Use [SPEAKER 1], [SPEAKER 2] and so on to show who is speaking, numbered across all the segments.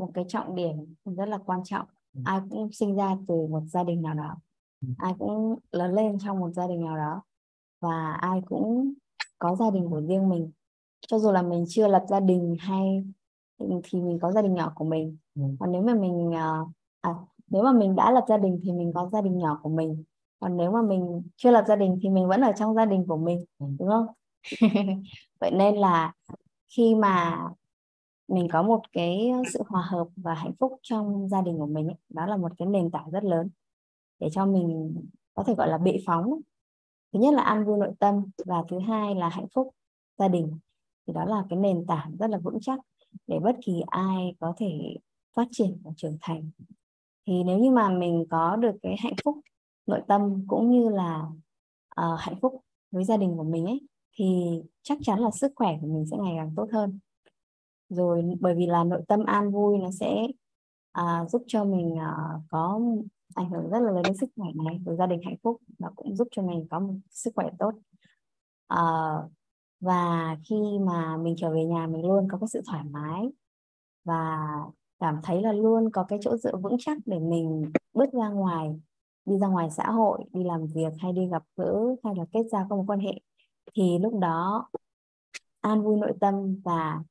[SPEAKER 1] một cái trọng điểm rất là quan trọng. Ừ. ai cũng sinh ra từ một gia đình nào đó. Ừ. ai cũng lớn lên trong một gia đình nào đó. Và ai cũng có gia đình của riêng mình. Cho dù là mình chưa lập gia đình hay thì mình có gia đình nhỏ của mình. Ừ. còn nếu mà mình ờ, à, nếu mà mình đã lập gia đình thì mình có gia đình nhỏ của mình. Còn nếu mà mình chưa lập gia đình thì mình vẫn ở trong gia đình của mình đúng không? Vậy nên là khi mà mình có một cái ờ, sự hòa hợp và hạnh phúc trong gia đình của mình ấy, đó là một cái nền tảng rất lớn để cho mình có thể gọi là bệ phóng thứ nhất là an vui nội tâm và thứ hai là hạnh phúc gia đình. Thì đó là cái nền tảng rất là vững chắc để bất kỳ ai có thể phát triển và trưởng thành. Thì nếu như mà mình có được cái hạnh phúc nội tâm cũng như là uh, hạnh phúc với gia đình của mình ấy thì chắc chắn là sức khỏe của mình sẽ ngày càng tốt hơn rồi bởi vì là nội tâm an vui nó sẽ à, giúp cho mình à, có ảnh hưởng rất là lớn đến sức khỏe này. Của gia đình hạnh phúc nó cũng giúp cho mình có một sức khỏe tốt. À, và khi mà mình trở về nhà mình luôn có cái sự thoải mái và cảm thấy là luôn có cái chỗ dựa vững chắc để mình bước ra ngoài đi ra ngoài xã hội đi làm việc hay đi gặp gỡ hay là kết giao các mối quan hệ thì lúc đó an vui nội tâm và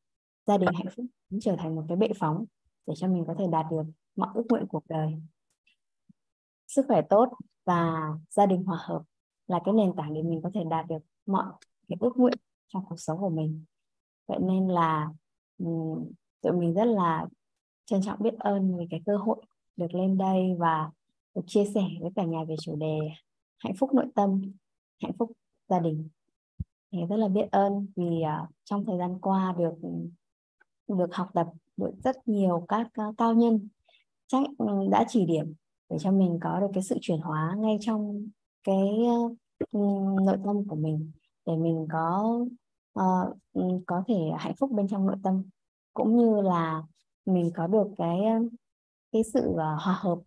[SPEAKER 1] gia đình hạnh phúc cũng trở thành một cái bệ phóng để cho mình có thể đạt được mọi ước nguyện cuộc đời. Sức khỏe tốt và gia đình hòa hợp là cái nền tảng để mình có thể đạt được mọi cái ước nguyện trong cuộc sống của mình. Vậy nên là tụi mình rất là trân trọng biết ơn về cái cơ hội được lên đây và được chia sẻ với cả nhà về chủ đề hạnh phúc nội tâm hạnh phúc gia đình. Thì rất là biết ơn vì uh, trong thời gian qua được được học tập được rất nhiều các ờ, cao nhân. Chắc ừ, đã chỉ điểm để cho mình có được cái sự chuyển hóa ngay trong cái ờ, ừ, nội tâm của mình để mình có uh, có thể hạnh phúc bên trong nội tâm. Cũng như là mình có được cái cái sự uh, hòa hợp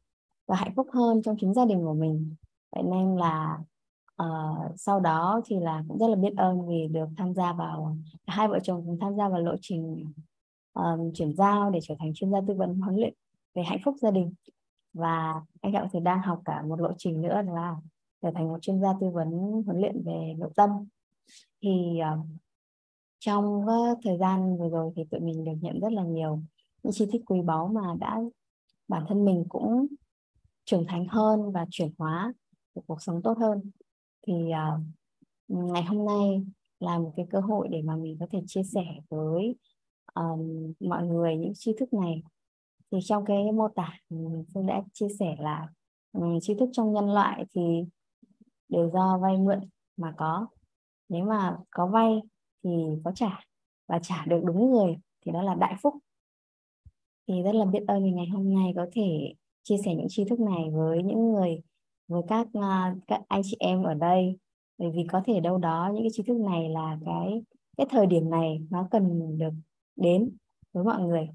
[SPEAKER 1] và hạnh phúc hơn trong chính gia đình của mình. Vậy nên là uh, sau đó thì là cũng rất là biết ơn vì được tham gia vào hai vợ chồng cùng tham gia vào lộ trình um, chuyển giao để trở thành chuyên gia tư vấn huấn luyện về hạnh phúc gia đình. Và anh Trọng thì đang học cả một lộ trình nữa là trở thành một chuyên gia tư vấn huấn luyện về nội tâm. Thì uh, trong uh, thời gian vừa rồi thì tụi mình được nhận rất là nhiều những chi tiết quý báu mà đã bản thân mình cũng trưởng thành hơn và chuyển hóa được cuộc sống tốt hơn. Thì uh, ngày hôm nay là một cái cơ hội để mà mình có thể chia sẻ với um, mọi người những tri thức này. Thì trong cái mô tả phương đã chia sẻ là um, tri thức trong nhân loại thì đều do vay mượn mà có. Nếu mà có vay thì có trả và trả được đúng người thì đó là đại phúc. Thì rất là biết ơn vì ngày hôm nay có thể chia sẻ những tri thức này với những người với các à, các anh chị em ở đây. Bởi vì có thể đâu đó những cái tri thức này là cái cái thời điểm này nó cần được đến với mọi người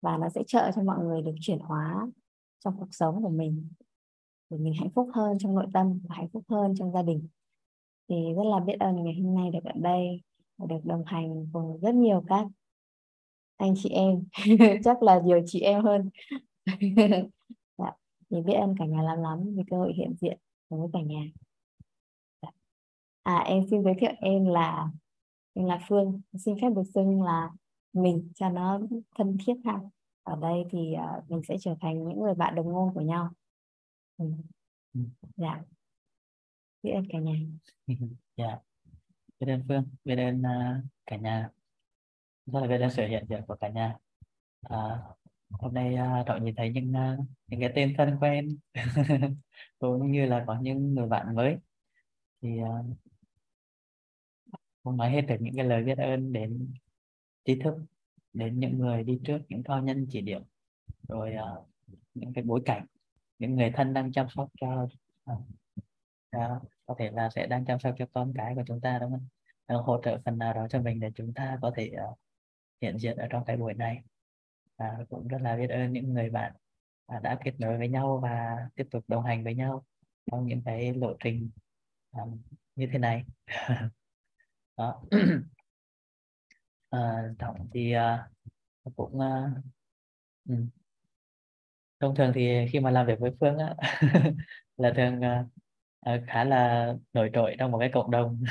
[SPEAKER 1] và nó sẽ trợ cho mọi người được chuyển hóa trong cuộc sống của mình, để mình hạnh phúc hơn trong nội tâm và hạnh phúc hơn trong gia đình thì rất là biết ơn ngày hôm nay được ở đây và được đồng hành cùng rất nhiều các anh chị em chắc là nhiều chị em hơn dạ. thì biết ơn cả nhà lắm lắm vì cơ hội hiện diện cùng với cả nhà dạ. à em xin giới thiệu em là em là Phương xin phép được xưng là mình cho nó thân thiết ha. Ở đây thì uh, mình sẽ trở thành những người bạn đồng ngôn của nhau. Ừ. ừ. dạ. Biết ơn cả nhà.
[SPEAKER 2] Dạ. Biết ơn Phương biết ơn uh, cả nhà. Rất là biết ơn sự hiện diện của cả nhà. À, hôm nay uh, Trọng nhìn thấy những uh, những cái tên thân quen cũng như là có những người bạn mới. Thì uh, không nói hết được những cái lời biết ơn đến trí thức đến những người đi trước những cao nhân chỉ điểm rồi uh, những cái bối cảnh những người thân đang chăm sóc cho à, uh, đó, có thể là sẽ đang chăm sóc cho con cái của chúng ta đúng không? Đang hỗ trợ phần nào đó cho mình để chúng ta có thể uh, hiện diện ở trong cái buổi này. Và cũng rất là biết ơn những người bạn uh, đã kết nối với nhau và tiếp tục đồng hành với nhau trong những cái lộ trình um, như thế này. Đó. à, Trọng thì uh, cũng uh, ừ. thông thường thì khi mà làm việc với Phương á là thường uh, khá là nổi trội trong một cái cộng đồng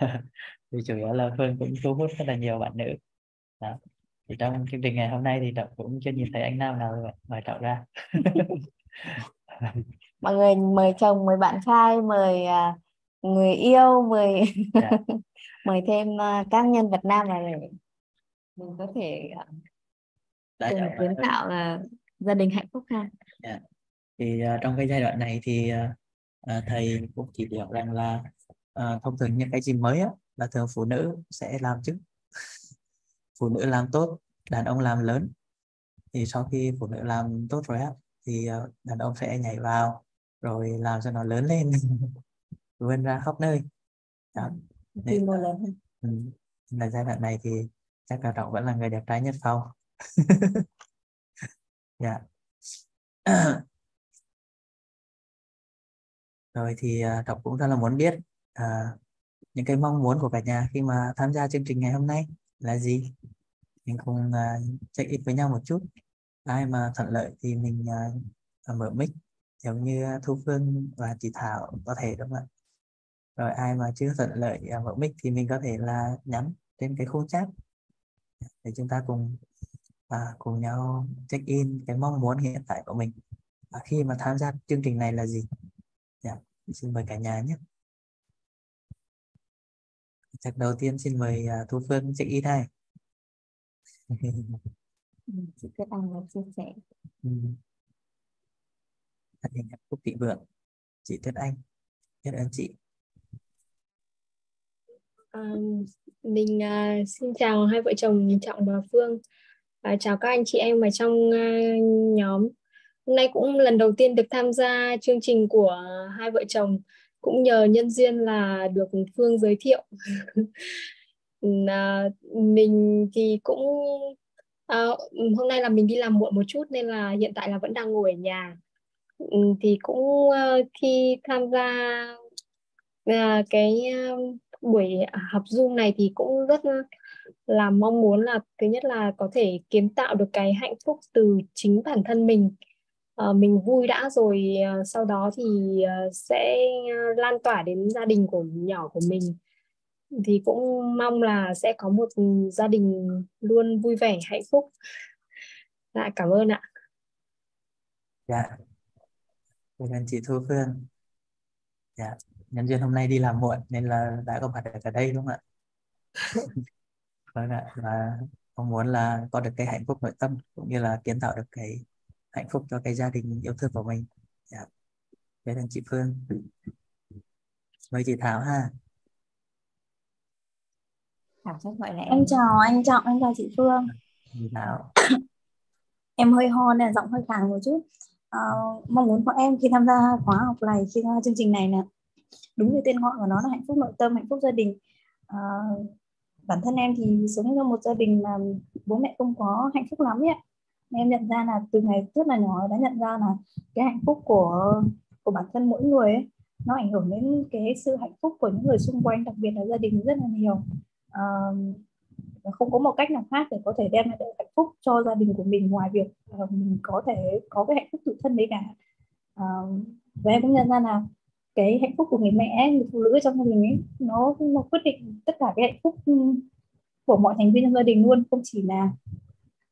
[SPEAKER 2] thì chủ yếu là Phương cũng thu hút rất là nhiều bạn nữ đó. thì trong chương trình ngày hôm nay thì Trọng cũng chưa nhìn thấy anh nam nào mời Trọng ra
[SPEAKER 1] mọi người mời chồng mời bạn trai mời uh, người yêu mời dạ. mời thêm uh, các nhân vật nam vào để mình có thể uh, cùng kiến tạo uh, gia đình hạnh phúc ha.
[SPEAKER 2] Yeah. thì uh, trong cái giai đoạn này thì uh, thầy cũng chỉ hiểu rằng là uh, thông thường những cái gì mới á, là thường phụ nữ sẽ làm trước. Phụ nữ làm tốt đàn ông làm lớn. Thì sau khi phụ nữ làm tốt rồi á thì đàn ông sẽ nhảy vào rồi làm cho nó lớn lên vươn ra khắp nơi. Đó.
[SPEAKER 1] mô lớn
[SPEAKER 2] ừ. là giai đoạn này thì chắc là trọng vẫn là người đẹp trai nhất phòng dạ. Rồi thì trọng cũng rất là muốn biết uh, những cái mong muốn của cả nhà khi mà tham gia chương trình ngày hôm nay là gì? Mình cùng uh, check in với nhau một chút. Ai mà thuận lợi thì mình uh, mở mic giống như Thu Phương và chị Thảo có thể đúng không ạ rồi ai mà chưa thuận lợi mở mic thì mình có thể là nhắn trên cái khung chat. Để chúng ta cùng à, cùng nhau check in cái mong muốn hiện tại của mình. À, khi mà tham gia chương trình này là gì? Dạ, xin mời cả nhà nhé. Chắc đầu tiên xin mời uh, Thu Phương check in đây
[SPEAKER 1] chị Tuyết Anh đã chia sẻ. Ừ.
[SPEAKER 2] Thật hình hạnh phúc thịnh vượng chị Tuyết Anh. Biết ơn chị Ờ,
[SPEAKER 3] à, mình uh, xin chào hai vợ chồng Trọng và Phương. Và chào các anh chị em ở trong uh, nhóm. Hôm nay cũng lần đầu tiên được tham gia chương trình của hai vợ chồng. Cũng nhờ nhân duyên là được Phương giới thiệu. Ừ, à, mình thì cũng à, hôm nay là mình đi làm muộn một chút nên là hiện tại là vẫn đang ngồi ở nhà. Ừ, thì cũng uh, khi tham gia uh, cái uh, buổi học zoom này thì cũng rất là mong muốn là thứ nhất là có thể kiến tạo được cái hạnh phúc từ chính bản thân mình. À, mình vui đã rồi ờ, sau đó thì ờ, sẽ lan tỏa đến gia đình của nhỏ của mình. Thì cũng mong là sẽ có một gia đình luôn vui vẻ hạnh phúc. Dạ cảm ơn ạ.
[SPEAKER 2] Dạ. Cảm ơn chị Thu Phương. Dạ nhân viên hôm nay đi làm muộn nên là đã có mặt ở đây đúng không ạ? Vâng ạ và mong muốn là có được cái hạnh phúc nội tâm cũng như là kiến tạo được cái hạnh phúc cho cái gia đình yêu thương của mình. Dạ. cảm ơn chị Phương mời chị Thảo ha.
[SPEAKER 1] Thảo chắc gọi là
[SPEAKER 4] em. em chào anh Trọng anh chào chị Phương.
[SPEAKER 2] Chị Thảo.
[SPEAKER 4] Em hơi ho nên giọng hơi khàn một chút. À, mong muốn của em khi tham gia khóa học này khi tham gia chương trình này nè đúng như tên gọi của nó là hạnh phúc nội tâm hạnh phúc gia đình. À, bản thân em thì sống trong một gia đình mà bố mẹ không có hạnh phúc lắm ấy em nhận ra là từ ngày rất là nhỏ đã nhận ra là cái hạnh phúc của của bản thân mỗi người ấy, nó ảnh hưởng đến cái sự hạnh phúc của những người xung quanh đặc biệt là gia đình rất là nhiều. À, không có một cách nào khác để có thể đem lại hạnh phúc cho gia đình của mình ngoài việc uh, mình có thể có cái hạnh phúc tự thân đấy cả. Uh, và em cũng nhận ra là cái hạnh phúc của người mẹ người phụ nữ trong gia đình ấy nó nó quyết định tất cả cái hạnh phúc ừ, của mọi thành viên trong gia đình luôn không chỉ là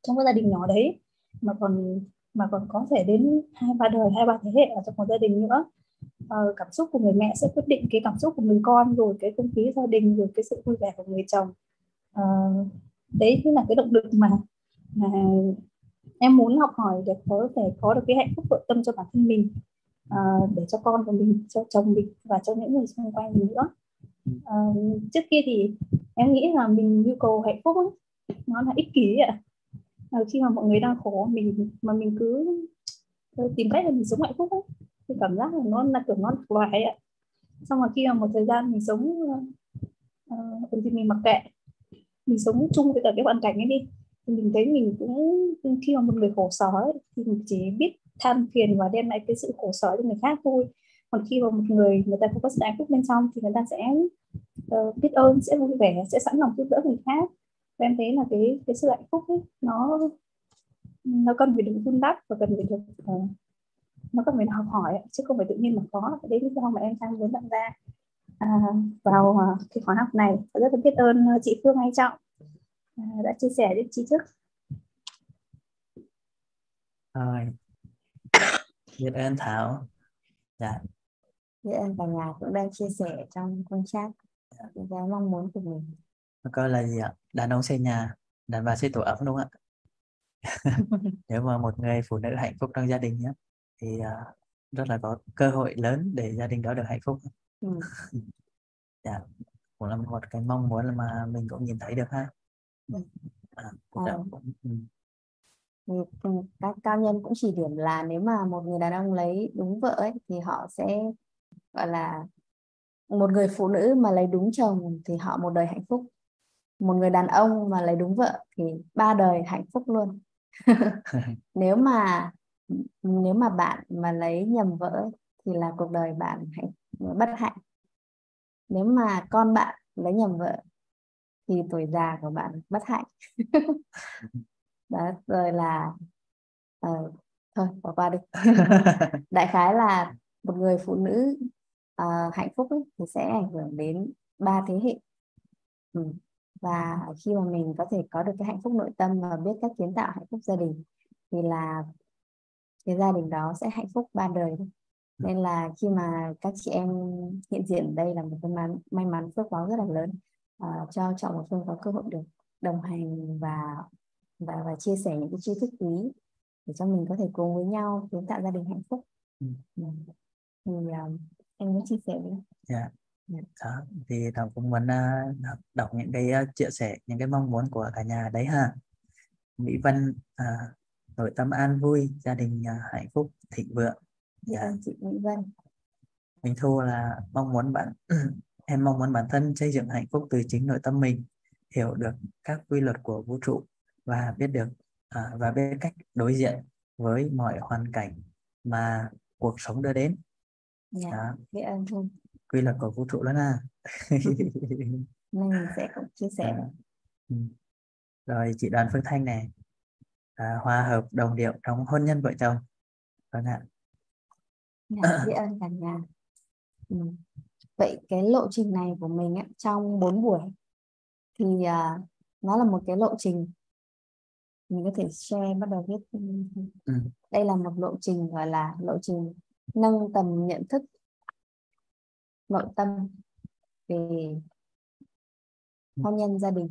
[SPEAKER 4] trong cái gia đình nhỏ đấy mà còn mà còn có thể đến hai ba đời hai ba thế hệ ở trong một gia đình nữa. À, cảm xúc của người mẹ sẽ quyết định cái cảm xúc của người con rồi cái không khí gia đình rồi cái sự vui vẻ của người chồng. À, đấy chính là cái động lực mà, mà em muốn học hỏi để có thể có được cái hạnh phúc nội tâm cho bản thân mình. Ờ, để cho con của mình cho chồng mình và cho những người xung quanh mình nữa. Uh, trước kia thì em nghĩ là mình nhu cầu hạnh phúc ấy, nó là ích kỷ ạ. À, khi mà mọi người đang khổ mình mà mình cứ tìm cách là mình sống hạnh phúc ấy, thì cảm giác là nó là kiểu nó lạc loài ạ. Xong rồi khi mà một thời gian mình sống uh, thì mình mặc kệ mình sống chung với cả cái hoàn cảnh ấy đi thì mình thấy mình cũng khi mà một người khổ sở ấy, thì mình chỉ biết than phiền và đem lại cái sự khổ sở cho người khác thôi còn khi mà một người người ta có sự hạnh phúc bên trong thì người ta sẽ uh, biết ơn sẽ vui vẻ sẽ sẵn lòng giúp đỡ người khác. Và em thấy là cái cái sự hạnh phúc ấy, nó nó cần phải được vun đắp và cần phải được uh, nó cần phải học hỏi chứ không phải tự nhiên mà có. Đấy lý do mà em sang muốn tham gia à, vào uh, cái khóa học này. Và rất là biết ơn ờ, chị Phương Anh Trọng uh, đã chia sẻ những tri thức
[SPEAKER 2] rồi biết ơn Thảo. Dạ.
[SPEAKER 1] Biết ơn cả nhà cũng đang chia sẻ trong công chat. Những cái mong muốn của mình.
[SPEAKER 2] Coi là gì ạ? Đàn ông xây nhà đàn bà xây tổ ấm đúng không ạ? Nếu mà một người phụ nữ hạnh phúc trong gia đình nhé thì uh, rất là có cơ hội lớn để gia đình đó được hạnh phúc. Ừ. dạ cũng là một cái mong muốn mà mình cũng nhìn thấy được ha. Ừ. à,
[SPEAKER 1] à. cũng, ừ. các cao nhân cũng chỉ điểm là nếu mà một người đàn ông lấy đúng vợ ấy thì họ sẽ gọi là một người phụ nữ mà lấy đúng chồng thì họ một đời hạnh phúc. Một người đàn ông mà lấy đúng vợ thì ba đời hạnh phúc luôn. Nếu mà nếu mà bạn mà lấy nhầm vợ thì là cuộc đời bạn hạnh bất hạnh. Nếu mà con bạn lấy nhầm vợ thì tuổi già của bạn bất hạnh đó rồi là uh, thôi bỏ qua đi. Đại khái là một người phụ nữ uh, hạnh phúc ấy, thì sẽ ảnh hưởng đến ba thế hệ. Ừ và khi mà mình có thể có được cái hạnh phúc nội tâm và biết cách kiến tạo hạnh phúc gia đình thì là cái gia đình đó sẽ hạnh phúc ba đời nên là khi mà các chị em hiện diện đây là một cái may, may mắn phước báo rất là lớn uh, cho trọng và phương có cơ hội được đồng hành và và và chia sẻ những cái tri thức quý để cho mình có thể cùng với nhau kiến tạo gia đình hạnh phúc ừ. Ừ. thì uh, em muốn chia sẻ với
[SPEAKER 2] yeah. Dạ. đó thì thảo cũng muốn uh, đọc những cái uh, chia sẻ những cái mong muốn của cả nhà đấy ha mỹ vân uh, nội tâm an vui gia đình uh, hạnh phúc thịnh vượng
[SPEAKER 1] dạ yeah. chị mỹ vân
[SPEAKER 2] mình thu là mong muốn bạn em mong muốn bản thân xây dựng hạnh phúc từ chính nội tâm mình hiểu được các quy luật của vũ trụ và biết được uh, và biết cách đối diện với mọi hoàn cảnh mà cuộc sống đưa đến.
[SPEAKER 1] Dạ biết ơn Thu
[SPEAKER 2] quy luật của vũ trụ lớn à.
[SPEAKER 1] Mình sẽ cũng chia sẻ.
[SPEAKER 2] À. Ừ. rồi chị đoàn phương thanh này. À, hòa hợp đồng điệu trong hôn nhân vợ chồng. Vâng ạ.
[SPEAKER 1] Dạ, biết ơn cả nhà. Ừ. vậy cái lộ trình này của mình ấy, trong 4 buổi thì uh, nó là một cái lộ trình mình có thể share bắt đầu viết. Ừ. đây là một lộ trình gọi là lộ trình nâng tầm nhận thức nội tâm về hôn nhân gia đình.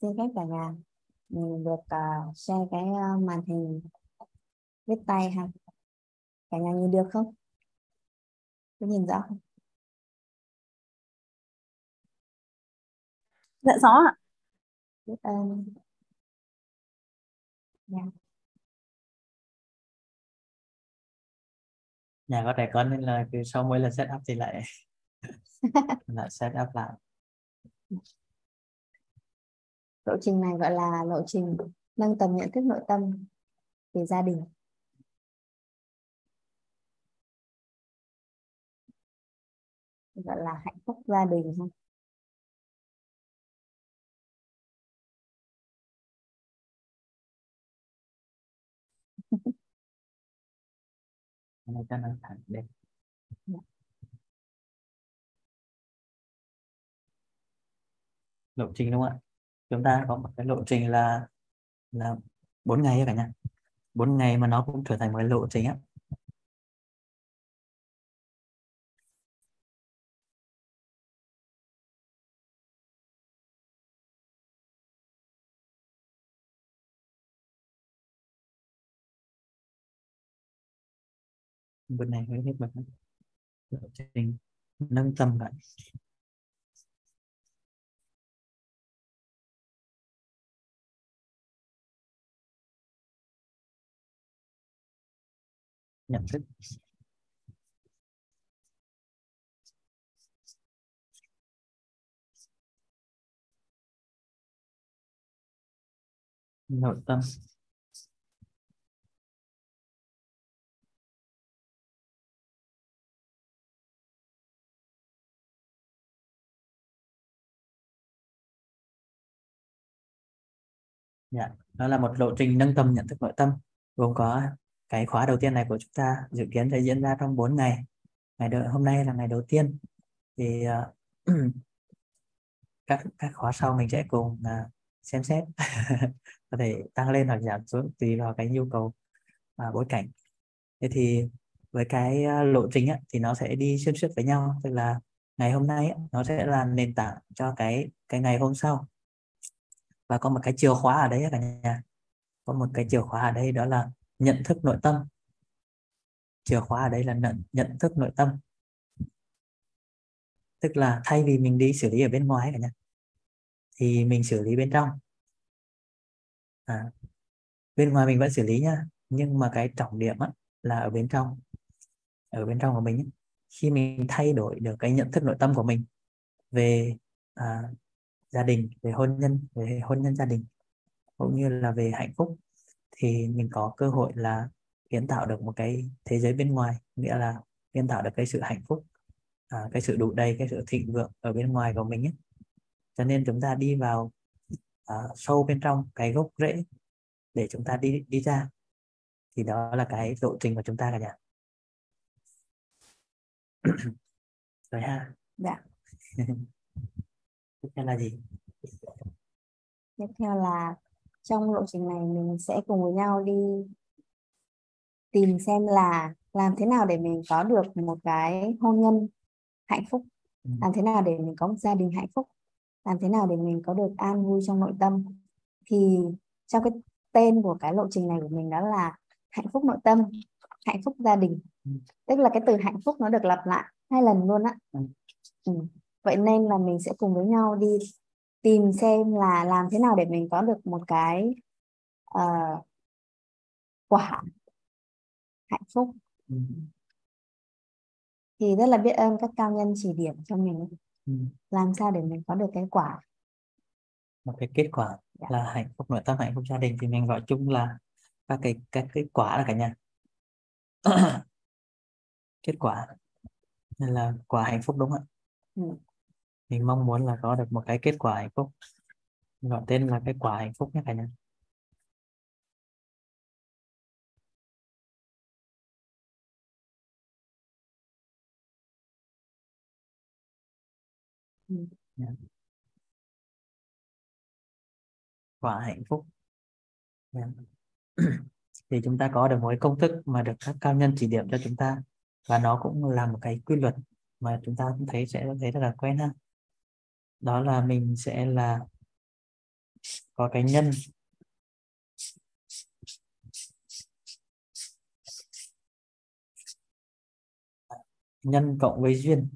[SPEAKER 1] Xin phép cả nhà mình được uh, share cái uh, màn hình viết tay ha. Cả nhà nhìn được không? Có nhìn rõ không
[SPEAKER 4] dạ rõ ạ
[SPEAKER 1] biết ơn yeah. Dạ.
[SPEAKER 2] nhà có trẻ con nên là cứ sau mỗi lần set up thì lại lại set up lại
[SPEAKER 1] lộ trình này gọi là lộ trình nâng tầm nhận thức nội tâm về gia đình gọi là hạnh phúc gia đình ha
[SPEAKER 2] này cho nó thẳng đẹp lộ trình đúng không ạ? Chúng ta có một cái lộ trình là là bốn ngày cả nhà. Bốn ngày mà nó cũng trở thành một cái lộ trình á bên này với hết bật lộ trình nâng tầm lại nhận thức. Nội tâm. Dạ, đó là một lộ trình nâng tầm nhận thức nội tâm. Gồm có cái khóa đầu tiên này của chúng ta dự kiến sẽ diễn ra trong 4 ngày. Ngày đợi hôm nay là ngày đầu tiên. Thì uh, các các khóa sau mình sẽ cùng uh, xem xét. Có thể tăng lên hoặc giảm xuống tùy vào cái nhu cầu uh, bối cảnh. Thế thì với cái lộ trình á, thì nó sẽ đi xuyên suốt với nhau, tức là ngày hôm nay á, nó sẽ là nền tảng cho cái cái ngày hôm sau và có một cái chìa khóa ở đấy cả nhà. Có một cái chìa khóa ở đây đó là nhận thức nội tâm. Chìa khóa ở đây là nhận, nhận thức nội tâm. Tức là thay vì mình đi xử lý ở bên ngoài cả nhà thì mình xử lý bên trong. À, bên ngoài mình vẫn xử lý nhá nhưng mà cái trọng điểm á, là ở bên trong ở bên trong của mình khi mình thay đổi được cái nhận thức nội tâm của mình về à, gia đình về hôn nhân về hôn nhân gia đình cũng như là về hạnh phúc thì mình có cơ hội là kiến tạo được một cái thế giới bên ngoài nghĩa là kiến tạo được cái sự hạnh phúc à, cái sự đủ đầy cái sự thịnh vượng ở bên ngoài của mình ấy. cho nên chúng ta đi vào à, sâu bên trong cái gốc rễ để chúng ta đi đi ra thì đó là cái lộ trình của chúng ta cả nhà. Rồi ha.
[SPEAKER 1] Dạ
[SPEAKER 2] tiếp theo là gì
[SPEAKER 1] tiếp theo là trong lộ trình này mình sẽ cùng với nhau đi tìm xem là làm thế nào để mình có được một cái hôn nhân hạnh phúc
[SPEAKER 2] ừ.
[SPEAKER 1] làm thế nào để mình có một gia đình hạnh phúc làm thế nào để mình có được an vui trong nội tâm thì trong cái tên của cái lộ trình này của mình đó là hạnh phúc nội tâm hạnh phúc gia đình
[SPEAKER 2] ừ.
[SPEAKER 1] tức là cái từ hạnh phúc nó được lặp lại hai lần luôn á
[SPEAKER 2] ừ.
[SPEAKER 1] Vậy nên là mình sẽ cùng với nhau đi tìm xem là làm thế nào để mình có được một cái uh, quả hạnh phúc.
[SPEAKER 2] Ừ.
[SPEAKER 1] thì rất là biết ơn các cao nhân chỉ điểm cho mình.
[SPEAKER 2] Ừ.
[SPEAKER 1] làm sao để mình có được cái quả.
[SPEAKER 2] Một cái kết quả dạ. là hạnh phúc nội tâm hạnh phúc gia đình thì mình gọi chung là các cái các cái quả là cả nhà. Kết quả là quả hạnh phúc đúng không ạ? Ừ mình mong muốn là có được một cái kết quả hạnh phúc. Gọi tên là cái quả hạnh phúc nhé cả nhà dạ. quả hạnh phúc. Yeah. Dạ. Thì chúng ta có được một cái công thức mà được các cao nhân chỉ điểm cho chúng ta và nó cũng là một cái quy luật mà chúng ta cũng thấy sẽ thấy rất là quen ha đó là mình sẽ là có cái nhân. Nhân cộng với duyên.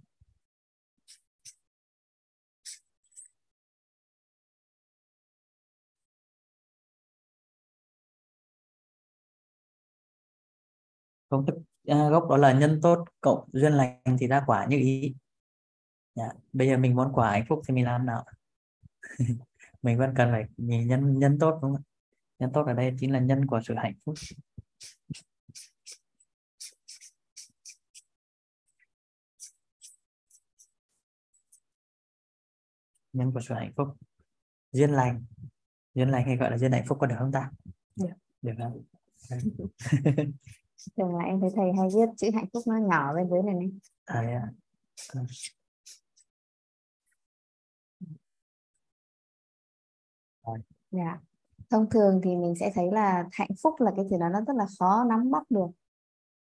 [SPEAKER 2] Công thức à, gốc đó là nhân tốt cộng duyên lành thì ra quả như ý dạ. bây giờ mình muốn quả hạnh phúc thì mình làm nào? Mình vẫn cần phải nhìn nhân nhân tốt đúng không nhân tốt ở đây chính là nhân của sự hạnh phúc. Nhân của sự hạnh phúc. Duyên lành. Duyên lành hay gọi là duyên hạnh phúc có được không ta?
[SPEAKER 1] Được
[SPEAKER 2] được không?
[SPEAKER 1] Thường là em thấy thầy hay viết chữ hạnh phúc nó nhỏ bên dưới này này.
[SPEAKER 2] À, yeah.
[SPEAKER 1] Dạ. Thông thường thì mình sẽ thấy là hạnh phúc là cái gì đó nó rất là khó nắm bắt được.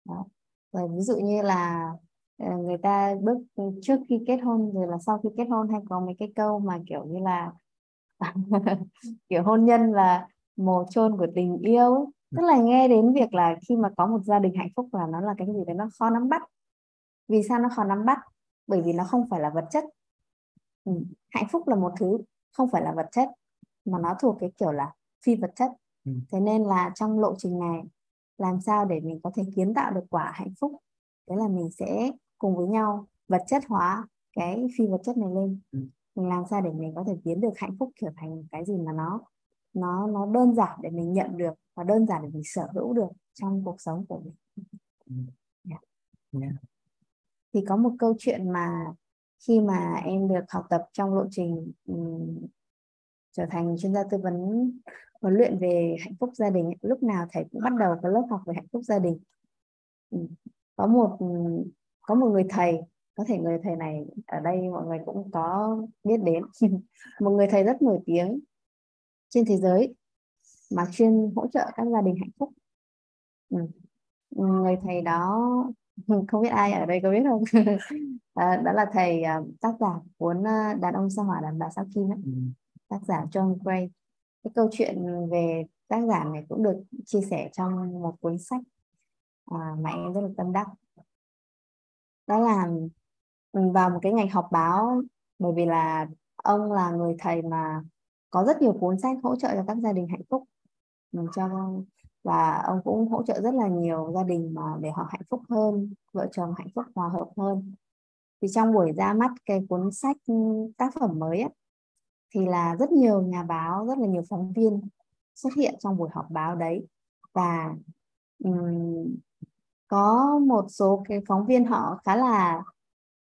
[SPEAKER 1] Đó. Rồi ví dụ như là ờ, người ta bước trước khi kết hôn rồi là sau khi kết hôn hay có mấy cái câu mà kiểu như là kiểu hôn nhân là mồ chôn của tình yêu ấy. tức là nghe đến việc là khi mà có một gia đình hạnh phúc là nó là cái gì đấy nó khó nắm bắt vì sao nó khó nắm bắt bởi vì nó không phải là vật chất ừ. hạnh phúc là một thứ không phải là vật chất mà nó thuộc cái kiểu là phi vật chất ừ. thế nên là trong lộ trình này làm sao để mình có thể kiến tạo được quả hạnh phúc đấy là mình sẽ cùng với nhau vật chất hóa cái phi vật chất này lên ừ. mình làm sao để mình có thể biến được hạnh phúc trở thành cái gì mà nó nó nó đơn giản để mình nhận được và đơn giản để mình sở hữu được trong cuộc sống của mình yeah. Yeah. thì có một câu chuyện mà khi mà em được học tập trong lộ trình trở thành chuyên gia tư vấn huấn luyện về hạnh phúc gia đình. Lúc nào thầy cũng bắt đầu có lớp học về hạnh phúc gia đình. Ừ, có một ừ, có một người thầy có thể người thầy này ở đây mọi người cũng có biết đến. Một người thầy rất nổi tiếng trên thế giới mà chuyên hỗ trợ các gia đình hạnh phúc. Ừ. người thầy đó ừ, không biết ai ở đây có biết không? À, đó là thầy ờ, tác giả cuốn ờ, đàn ông sao hỏa đàn bà sao kim ấy. Tác giả John Gray. Cái câu chuyện về tác giả này cũng được chia sẻ trong một cuốn sách à, mà em rất là tâm đắc. Đó là ừ, vào một cái ngày họp báo bởi vì là ông là người thầy mà có rất nhiều cuốn sách hỗ trợ cho các gia đình hạnh phúc. Ừ, cho và ông cũng hỗ trợ rất là nhiều gia đình mà để họ hạnh phúc hơn vợ chồng hạnh phúc hòa hợp hơn. Thì trong buổi ra mắt cái cuốn sách tác phẩm mới ấy, thì là rất nhiều nhà báo rất là nhiều phóng viên xuất hiện trong buổi họp báo đấy. Và um, có một số cái phóng viên họ khá là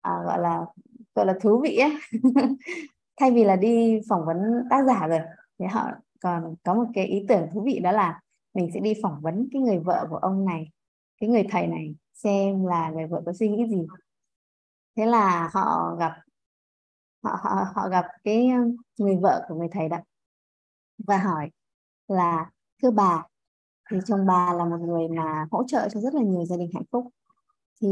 [SPEAKER 1] à, gọi là gọi là thú vị ấy thay vì là đi phỏng vấn tác giả rồi thì họ còn có một cái ý tưởng thú vị đó là mình sẽ đi phỏng vấn cái người vợ của ông này cái người thầy này xem là người vợ có suy nghĩ gì. Thế là họ gặp họ họ họ gặp cái người vợ của người thầy đó và hỏi là thưa bà thì chồng bà là một người mà hỗ trợ cho rất là nhiều gia đình hạnh phúc. Thì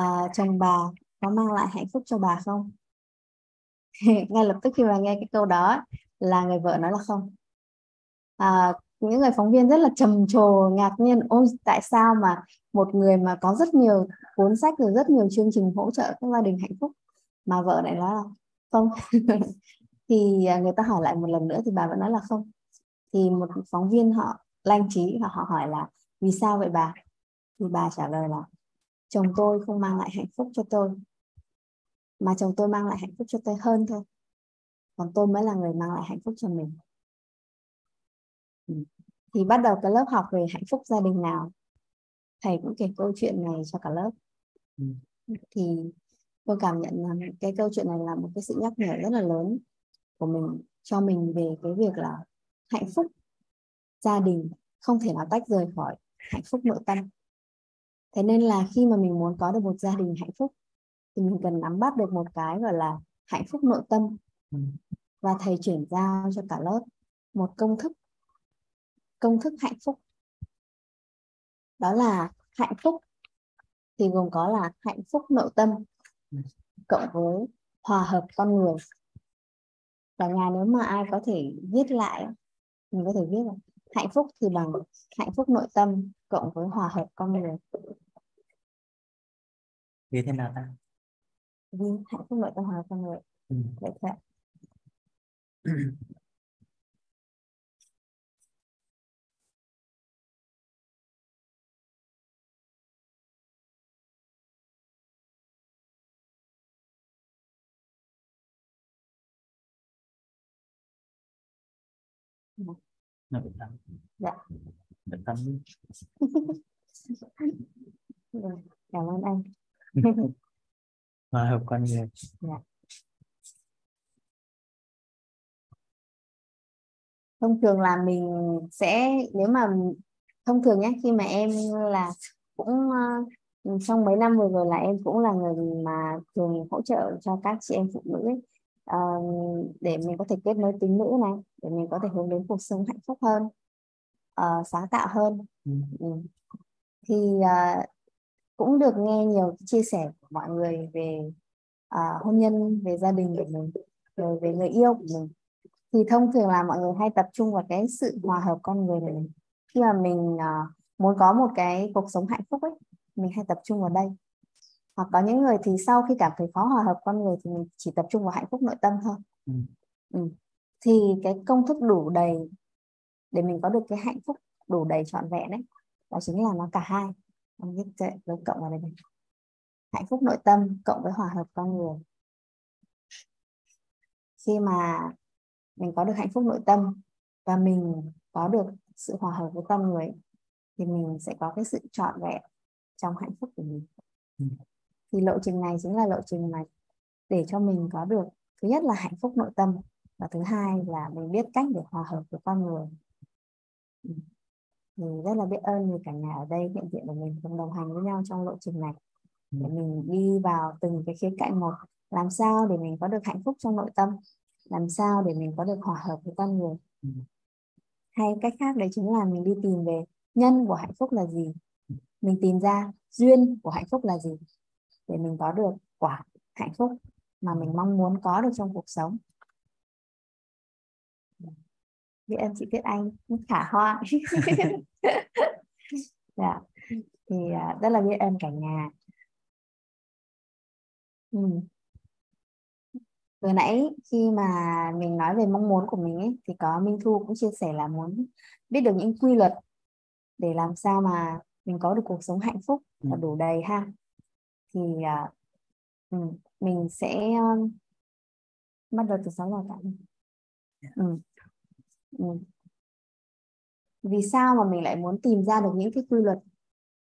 [SPEAKER 1] uh, chồng bà có mang lại hạnh phúc cho bà không? Ngay lập tức khi mà nghe cái câu đó là người vợ nói là không. À, những người phóng viên rất là trầm trồ ngạc nhiên ôi tại sao mà một người mà có rất nhiều cuốn sách rồi rất nhiều chương trình hỗ trợ các gia đình hạnh phúc? Mà vợ lại nói là không. Thì à, người ta hỏi lại một lần nữa thì bà vẫn nói là không. Thì một phóng viên họ lanh trí và họ hỏi là vì sao vậy bà? Thì bà trả lời là chồng tôi không mang lại hạnh phúc cho tôi mà chồng tôi mang lại hạnh phúc cho tôi hơn thôi. Còn tôi mới là người mang lại hạnh phúc cho mình. Ừ. thì bắt đầu cái lớp học về hạnh phúc gia đình nào? Thầy cũng kể câu chuyện này cho cả lớp. Ừ. thì tôi cảm nhận là cái câu chuyện này là một cái sự nhắc nhở rất là lớn của mình, cho mình về cái việc là hạnh phúc. Gia đình không thể nào tách rời khỏi hạnh phúc nội tâm. Thế nên là khi mà mình muốn có được một gia đình hạnh phúc, thì mình cần nắm bắt được một cái gọi là hạnh phúc nội tâm. Và thầy chuyển giao cho cả lớp một công thức công thức hạnh phúc. Đó là hạnh phúc thì gồm có là hạnh phúc nội tâm cộng với hòa hợp con người. Cả nhà nếu mà ai có thể viết lại mình có thể viết là hạnh phúc thì bằng hạnh phúc nội tâm cộng với hòa hợp con người.
[SPEAKER 2] Như thế nào ta?
[SPEAKER 1] Vì hạnh phúc nội tâm hòa hợp con người. Ừ. vậy thôi
[SPEAKER 2] nội tâm
[SPEAKER 1] dạ.
[SPEAKER 2] Nội tâm
[SPEAKER 1] cảm ơn anh.
[SPEAKER 2] Hòa hợp con người.
[SPEAKER 1] Dạ. thông thường là mình sẽ nếu mà thông thường nhé khi mà em là cũng uh, trong mấy năm vừa rồi là em cũng là người mà thường hỗ trợ cho các chị em phụ nữ ấy, để mình có thể kết nối tính nữ này để mình có thể hướng đến cuộc sống hạnh phúc hơn uh, sáng tạo hơn ừ. Ừ. thì uh, cũng được nghe nhiều chia sẻ của mọi người về uh, hôn nhân về gia đình của mình rồi về người yêu của mình thì thông thường là mọi người hay tập trung vào cái sự hòa hợp con người này khi mà mình uh, muốn có một cái cuộc sống hạnh phúc ấy mình hay tập trung vào đây hoặc có những người thì sau khi cảm thấy khó hòa hợp con người thì mình chỉ tập trung vào hạnh phúc nội tâm thôi ừ. Ừ. thì cái công thức đủ đầy để mình có được cái hạnh phúc đủ đầy trọn vẹn đấy đó chính là nó cả hai viết dấu cộng vào đây này. hạnh phúc nội tâm cộng với hòa hợp con người khi mà mình có được hạnh phúc nội tâm và mình có được sự hòa hợp với con người thì mình sẽ có cái sự trọn vẹn trong hạnh phúc của mình ừ thì lộ trình này chính là lộ trình mà để cho mình có được thứ nhất là hạnh phúc nội tâm và thứ hai là mình biết cách để hòa hợp với con người ừ. mình rất là biết ơn vì cả nhà ở đây hiện diện của mình cùng đồng hành với nhau trong lộ trình này để ừ. mình đi vào từng cái khía cạnh một làm sao để mình có được hạnh phúc trong nội tâm làm sao để mình có được hòa hợp với con người ừ. hay cách khác đấy chính là mình đi tìm về nhân của hạnh phúc là gì mình tìm ra duyên của hạnh phúc là gì để mình có được quả hạnh phúc mà mình mong muốn có được trong cuộc sống biết ơn chị Tuyết Anh khả hoa dạ thì uh, rất là biết ơn cả nhà ừ. vừa nãy khi mà mình nói về mong muốn của mình ấy, thì có Minh Thu cũng chia sẻ là muốn biết được những quy luật để làm sao mà mình có được cuộc sống hạnh phúc và ừ. đủ đầy ha thì uh, mình sẽ um, bắt đầu từ 6 giờ cả ừ. Ừ. vì sao mà mình lại muốn tìm ra được những cái quy luật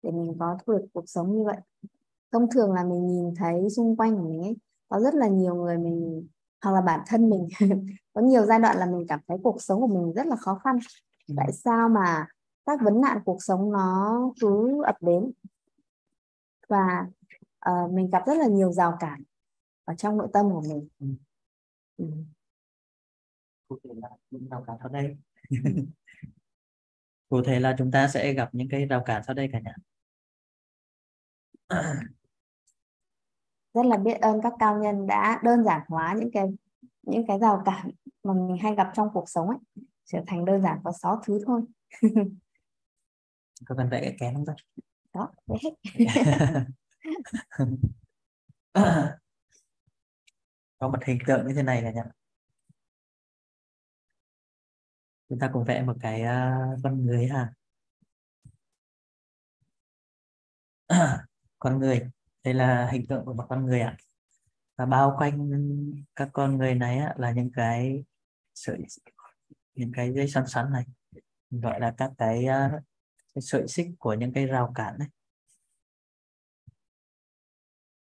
[SPEAKER 1] để mình có được cuộc sống như vậy thông thường là mình nhìn thấy xung quanh của mình ấy có rất là nhiều người mình hoặc là bản thân mình có nhiều giai đoạn là mình cảm thấy cuộc sống của mình rất là khó khăn ừ. tại sao mà các vấn nạn cuộc sống nó cứ ập đến và uh, mình gặp rất là nhiều rào cản ở trong nội tâm của mình. Ừ.
[SPEAKER 2] Ừ. cụ thể là những rào cản sau đây. Cụ thể là chúng ta sẽ gặp những cái rào cản sau đây cả nhà.
[SPEAKER 1] Rất là biết ơn các cao nhân đã đơn giản hóa những cái những cái rào cản mà mình hay gặp trong cuộc sống ấy. Trở thành đơn giản có 6 thứ thôi.
[SPEAKER 2] Có cần vẽ cái kén không ta?
[SPEAKER 1] Đó vẽ hết
[SPEAKER 2] có một hình tượng như thế này là nhỉ? Chúng ta cùng vẽ một cái uh, con người ha. Con người. Đây là hình tượng của một con người ạ. Và bao quanh các con người này á, là những cái sợi những cái dây xoắn xoắn này gọi là các cái, uh, cái sợi xích của những cái rào cản này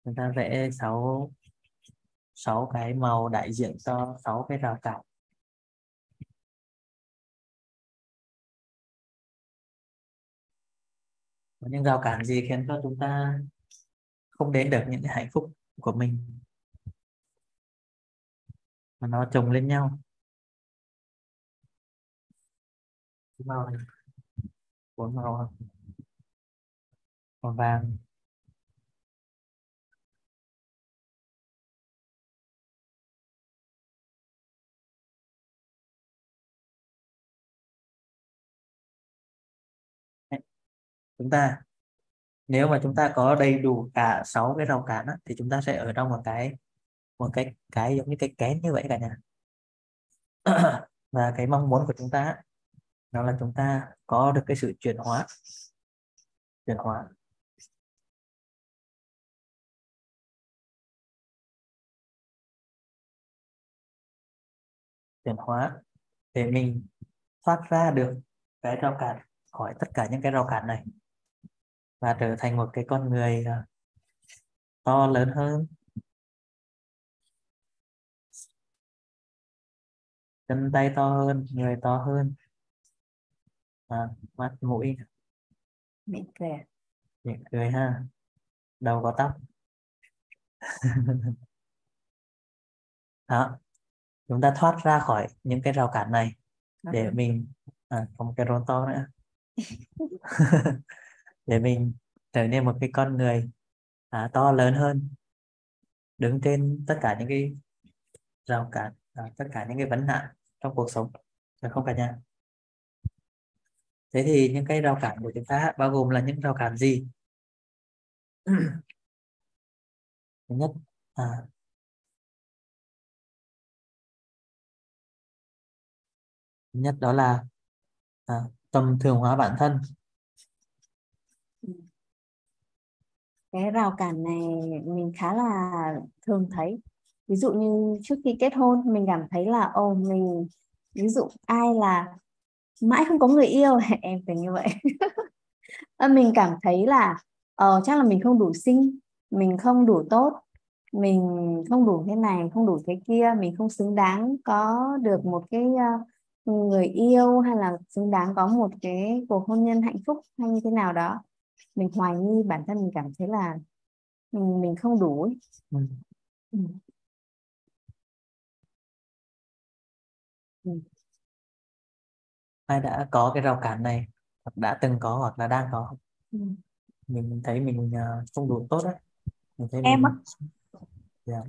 [SPEAKER 2] chúng ta vẽ sáu sáu cái màu đại diện cho sáu cái rào cản. Có những rào cản gì khiến cho chúng ta không đến được những cái hạnh phúc của mình? Mà nó chồng lên nhau. Màu này. Bốn màu. Màu vàng. Chúng ta. Nếu mà chúng ta có đầy đủ cả sáu cái rào cản á, thì chúng ta sẽ ở trong một cái một cái cái giống như cái kén như vậy cả nhà. Và cái mong muốn của chúng ta đó là chúng ta có được cái sự chuyển hóa. Chuyển hóa. Chuyển hóa để mình thoát ra được cái rào cản khỏi tất cả những cái rào cản này và trở thành một cái con người à, to lớn hơn. Chân tay to hơn người to hơn. À, mắt mũi.
[SPEAKER 1] Miệng cười
[SPEAKER 2] miệng cười ha. Đầu có tóc. Đó. Chúng ta thoát ra khỏi những cái rào cản này để mình à, có một cái rốn to nữa để mình trở nên một cái con người à, to lớn hơn đứng trên tất cả những cái rào cản à, tất cả những cái vấn nạn trong cuộc sống phải không cả nhà? Thế thì những cái rào cản của chúng ta bao gồm là những rào cản gì? Thứ nhất à, thứ nhất đó là à, tầm thường hóa bản thân.
[SPEAKER 1] Cái rào cản này mình khá là thường thấy. Ví dụ như trước khi kết hôn mình cảm thấy là ồ mình ví dụ ai là mãi không có người yêu em phải như vậy. Mình cảm thấy là ờ chắc là mình không đủ xinh mình không đủ tốt mình không đủ thế này không đủ thế kia mình không xứng đáng có được một cái uh, người yêu hay là xứng đáng có một cái cuộc hôn nhân hạnh phúc hay như thế nào đó mình hoài nghi bản thân mình cảm thấy là mình mình không đủ ấy.
[SPEAKER 2] Ừ.
[SPEAKER 1] Ừ. Ừ.
[SPEAKER 2] ai đã có cái rào cản này hoặc đã từng có hoặc là đang có
[SPEAKER 1] Ừ.
[SPEAKER 2] mình thấy mình uh, không đủ tốt đấy mình thấy
[SPEAKER 4] Em
[SPEAKER 2] mình
[SPEAKER 4] á.
[SPEAKER 2] dạ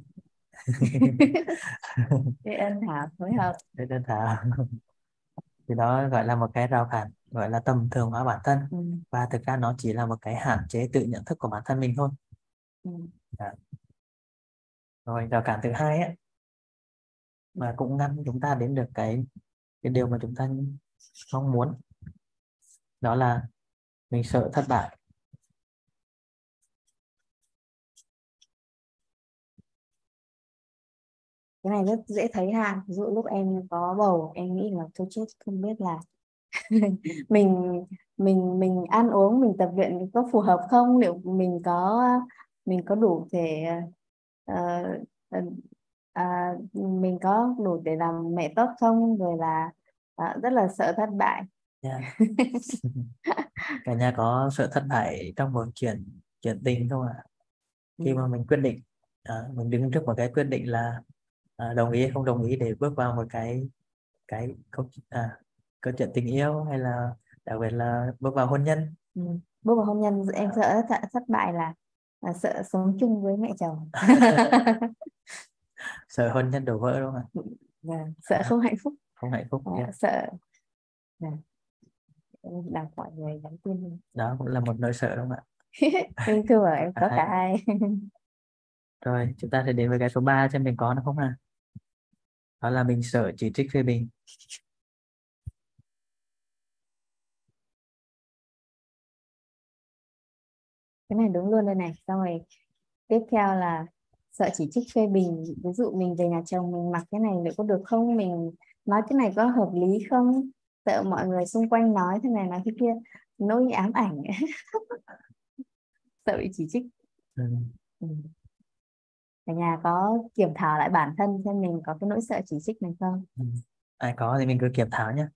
[SPEAKER 1] Biết ơn Thảo phối hợp
[SPEAKER 2] thế đơn thảo thì đó gọi là một cái rào cản gọi là tầm thường hóa bản thân.
[SPEAKER 1] Ừ.
[SPEAKER 2] và thực ra nó chỉ là một cái hạn chế tự nhận thức của bản thân mình thôi.
[SPEAKER 1] Ừ.
[SPEAKER 2] rồi rào cản thứ hai ấy. Mà cũng ngăn chúng ta đến được cái cái điều mà chúng ta mong muốn. Đó là mình sợ thất bại.
[SPEAKER 1] Cái này rất dễ thấy ha. Ví dụ lúc em có bầu em nghĩ là tôi chết không biết là mình mình mình ăn uống mình tập luyện có phù hợp không liệu mình có mình có đủ thể uh, uh, uh, mình có đủ để làm mẹ tốt không rồi là uh, rất là sợ thất bại
[SPEAKER 2] yeah. cả nhà có sợ thất bại trong một chuyện chuyện tình không ạ khi
[SPEAKER 1] Ừ.
[SPEAKER 2] mà mình quyết định à, mình đứng trước một cái quyết định là à, đồng ý hay không đồng ý để bước vào một cái cái câu à, câu chuyện tình yêu hay là đặc biệt là bước vào hôn nhân?
[SPEAKER 1] Ừ. bước vào hôn nhân em sợ thất, thất bại là, là sợ sống chung với mẹ chồng.
[SPEAKER 2] Sợ hôn nhân đổ vỡ đúng không ạ?
[SPEAKER 1] Vâng, sợ không hạnh phúc.
[SPEAKER 2] Không hạnh phúc
[SPEAKER 1] Dạ,
[SPEAKER 2] yeah.
[SPEAKER 1] sợ. Vâng. Em đọc mọi người nhắn tin
[SPEAKER 2] đó cũng là một nỗi sợ đúng không ạ?
[SPEAKER 1] Em thưa em có
[SPEAKER 2] À,
[SPEAKER 1] cả hai
[SPEAKER 2] rồi chúng ta sẽ đến với cái số 3 xem mình có nó không à đó là mình sợ chỉ trích phê bình
[SPEAKER 1] cái này đúng luôn đây này. Xong rồi tiếp theo là sợ chỉ trích phê bình. Ví dụ mình về nhà chồng mình mặc cái này liệu có được không? Mình nói cái này có hợp lý không? Sợ mọi người xung quanh nói thế này nói thế kia. Nỗi ám ảnh. Sợ bị chỉ trích.
[SPEAKER 2] Ừ.
[SPEAKER 1] ừ. cả nhà có kiểm thảo lại bản thân xem mình có cái nỗi sợ chỉ trích này không?
[SPEAKER 2] Ừ. ai có thì mình cứ kiểm thảo nhé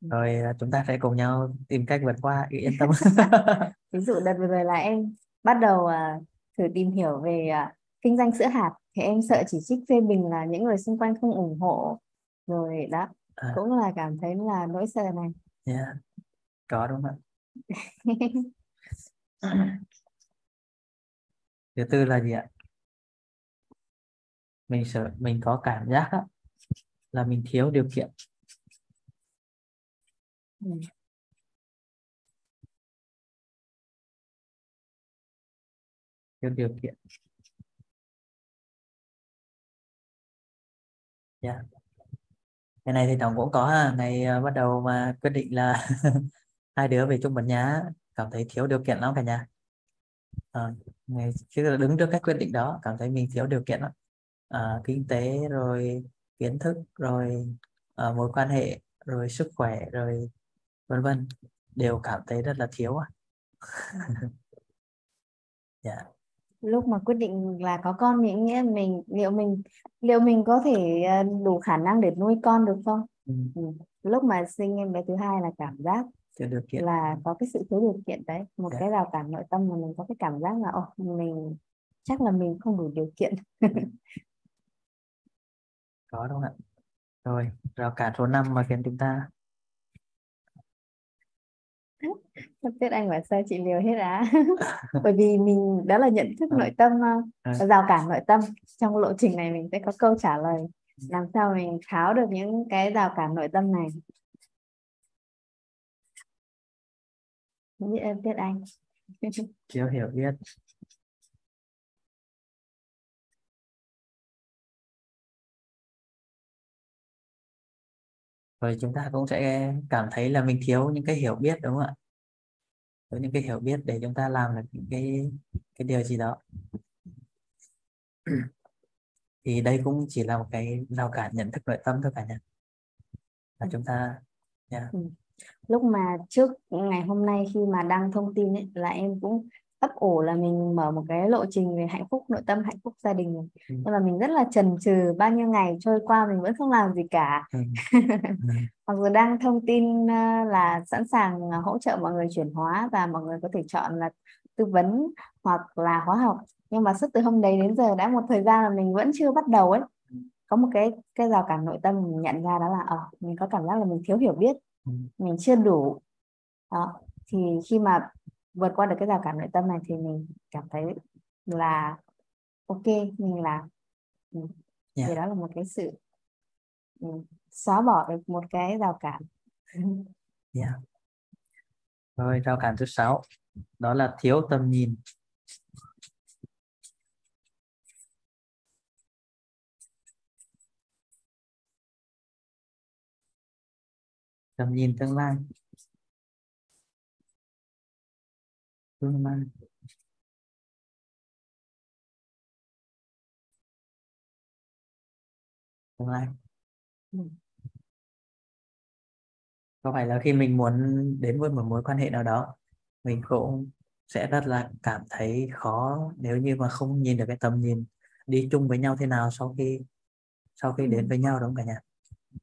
[SPEAKER 1] Ừ.
[SPEAKER 2] rồi à, chúng ta sẽ cùng nhau tìm cách vượt qua. Yên tâm
[SPEAKER 1] ví dụ đợt vừa rồi là em bắt đầu à, thử tìm hiểu về à, kinh doanh sữa hạt. Thì em sợ chỉ trích phê bình là những người xung quanh không ủng hộ. Rồi đó
[SPEAKER 2] À.
[SPEAKER 1] cũng là cảm thấy là nỗi sợ này.
[SPEAKER 2] Yeah. có đúng không ạ? Thứ tư là gì ạ? Mình sợ mình có cảm giác là mình thiếu điều kiện
[SPEAKER 1] theo
[SPEAKER 2] thiếu điều kiện. Yeah. cái này thì tổng cũng có ha. Ngày uh, ờ, bắt đầu mà quyết định là hai đứa về chung một nhà cảm thấy thiếu điều kiện lắm cả nhà. À, ngày khi đứng trước cái quyết định đó cảm thấy mình thiếu điều kiện lắm. À, kinh tế rồi kiến thức rồi à, mối quan hệ rồi sức khỏe rồi vân vân đều cảm thấy rất là thiếu à dạ
[SPEAKER 1] lúc mà quyết định là có con thì nghĩa mình liệu mình liệu mình có thể à, đủ khả năng để nuôi con được không?
[SPEAKER 2] Ừ,
[SPEAKER 1] ừ. lúc mà sinh em bé thứ hai là cảm giác
[SPEAKER 2] điều kiện.
[SPEAKER 1] là có cái sự thiếu điều kiện đấy một
[SPEAKER 2] Dạ.
[SPEAKER 1] cái rào cản nội tâm mà mình có cái cảm giác là ồ mình chắc là mình không đủ điều kiện.
[SPEAKER 2] Có đúng không ạ? Rồi rào cản số 5 mà khiến chúng ta
[SPEAKER 1] Tết anh bảo sao chị liều hết á. Bởi vì mình đó là nhận thức
[SPEAKER 2] Ừ.
[SPEAKER 1] nội tâm
[SPEAKER 2] Ừ.
[SPEAKER 1] uh, rào cản nội tâm. Trong lộ trình này mình sẽ có câu trả lời. Làm sao mình tháo được những cái rào cản nội tâm này. Biết em biết anh.
[SPEAKER 2] Thiếu hiểu biết rồi chúng ta cũng sẽ cảm thấy là mình thiếu những cái hiểu biết đúng không ạ? Thiếu những cái hiểu biết để chúng ta làm được những cái cái điều gì đó. Thì đây cũng chỉ là một cái rào cản nhận thức nội tâm thôi cả nhà. Là chúng ta yeah. Ừ.
[SPEAKER 1] lúc mà trước ngày hôm nay khi mà đăng thông tin ấy, là em cũng ấp ủ là mình mở một cái lộ trình về hạnh phúc nội tâm hạnh phúc gia đình.
[SPEAKER 2] Ừ.
[SPEAKER 1] nhưng mà mình rất là chần chừ bao nhiêu ngày trôi qua mình vẫn không làm gì cả
[SPEAKER 2] Ừ.
[SPEAKER 1] mặc dù đang thông tin ờ, là sẵn sàng ờ, hỗ trợ mọi người chuyển hóa và mọi người có thể chọn là tư vấn hoặc là khóa học nhưng mà suốt từ hôm đấy đến giờ đã một thời gian là mình vẫn chưa bắt đầu ấy có một cái cái rào cản nội tâm mình nhận ra đó là ờ mình có cảm giác là mình thiếu hiểu biết
[SPEAKER 2] Ừ.
[SPEAKER 1] mình chưa đủ đó thì khi mà vượt qua được cái rào cản nội tâm này thì mình cảm thấy là ok mình là ừ,
[SPEAKER 2] Dạ.
[SPEAKER 1] thì đó là một cái sự ừ, xóa bỏ được một cái rào cản
[SPEAKER 2] Dạ. Rồi rào cản thứ sáu đó là thiếu tầm nhìn. Tầm nhìn tương lai. Tương lai. Tương lai. Có phải là khi mình muốn đến với một mối quan hệ nào đó mình cũng sẽ rất là cảm thấy khó nếu như mà không nhìn được cái tầm nhìn đi chung với nhau thế nào sau khi sau khi đến
[SPEAKER 1] Ừ.
[SPEAKER 2] với nhau đúng không cả nhà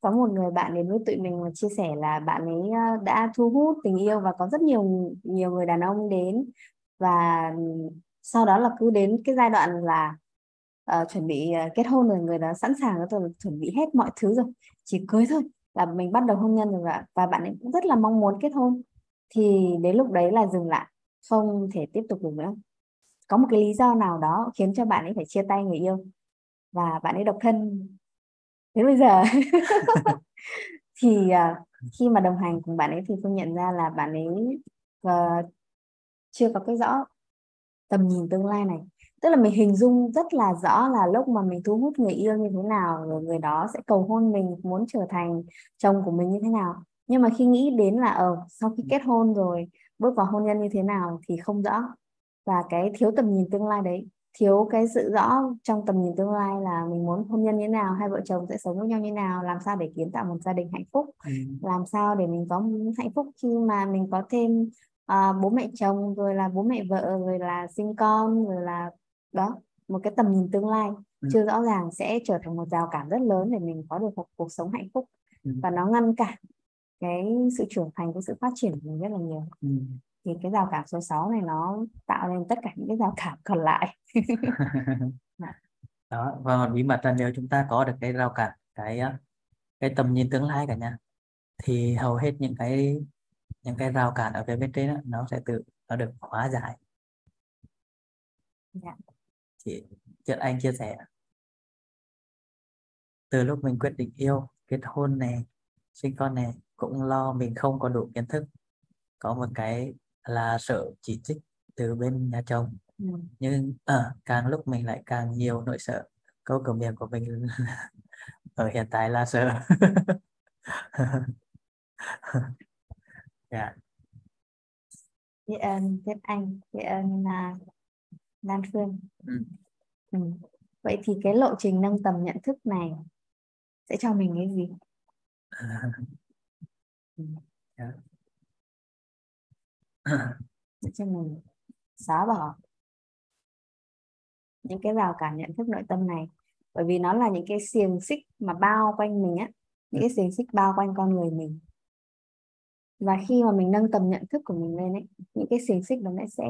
[SPEAKER 1] có một người bạn đến với tụi mình và chia sẻ là bạn ấy ờ, đã thu hút tình yêu và có rất nhiều nhiều người đàn ông đến. Và sau đó là cứ đến cái giai đoạn là uh, chuẩn bị ờ, kết hôn rồi người đó sẵn sàng rồi chuẩn bị hết mọi thứ rồi. Chỉ cưới thôi là mình bắt đầu hôn nhân rồi và, và bạn ấy cũng rất là mong muốn kết hôn. Thì đến lúc đấy là dừng lại không thể tiếp tục được nữa. Có một cái lý do nào đó khiến cho bạn ấy phải chia tay người yêu và bạn ấy độc thân đến bây giờ thì à, khi mà đồng hành cùng bạn ấy thì tôi nhận ra là bạn ấy ờ, chưa có cái rõ tầm nhìn tương lai này. Tức là mình hình dung rất là rõ là lúc mà mình thu hút người yêu như thế nào rồi người đó sẽ cầu hôn mình muốn trở thành chồng của mình như thế nào. Nhưng mà khi nghĩ đến là ở sau khi kết hôn rồi bước vào hôn nhân như thế nào thì không rõ. Và cái thiếu tầm nhìn tương lai đấy thiếu cái sự rõ trong tầm nhìn tương lai là mình muốn hôn nhân như thế nào hai vợ chồng sẽ sống với nhau như thế nào làm sao để kiến tạo một gia đình hạnh phúc
[SPEAKER 2] ừ.
[SPEAKER 1] làm sao để mình có hạnh phúc khi mà mình có thêm à, bố mẹ chồng rồi là bố mẹ vợ rồi là sinh con rồi là đó một cái tầm nhìn tương lai
[SPEAKER 2] Ừ.
[SPEAKER 1] chưa rõ ràng sẽ trở thành một rào cản rất lớn để mình có được một cuộc sống hạnh phúc
[SPEAKER 2] Ừ.
[SPEAKER 1] và nó ngăn cản cái sự trưởng thành cái sự phát triển của mình rất là nhiều
[SPEAKER 2] Ừ.
[SPEAKER 1] thì cái rào cản số 6 này nó tạo nên tất cả những cái rào cản còn lại.
[SPEAKER 2] Đó và một bí mật là nếu chúng ta có được cái rào cản cái cái tầm nhìn tương lai cả nhà thì hầu hết những cái những cái rào cản ở phía bên trên á, nó sẽ tự nó được hóa giải.
[SPEAKER 1] Dạ.
[SPEAKER 2] chị Trượt Anh chia sẻ. Từ lúc mình quyết định yêu kết hôn này sinh con này cũng lo mình không có đủ kiến thức. Có một cái là sợ chỉ trích từ bên nhà chồng
[SPEAKER 1] ừ.
[SPEAKER 2] nhưng ờ, càng lúc mình lại càng nhiều nỗi sợ câu cửa miệng của mình ở hiện tại là sợ dạ
[SPEAKER 1] biết ơn biết anh biết ơn là Lan Phương
[SPEAKER 2] Ừ.
[SPEAKER 1] ừ. vậy thì cái lộ trình nâng tầm nhận thức này sẽ cho mình cái gì Ừ. Cho mình xóa bỏ những cái rào cản nhận thức nội tâm này. Bởi vì nó là những cái xiềng xích mà bao quanh mình á. Những cái xiềng xích bao quanh con người mình. Và khi mà mình nâng tầm nhận thức của mình lên ấy những cái xiềng xích đó nó sẽ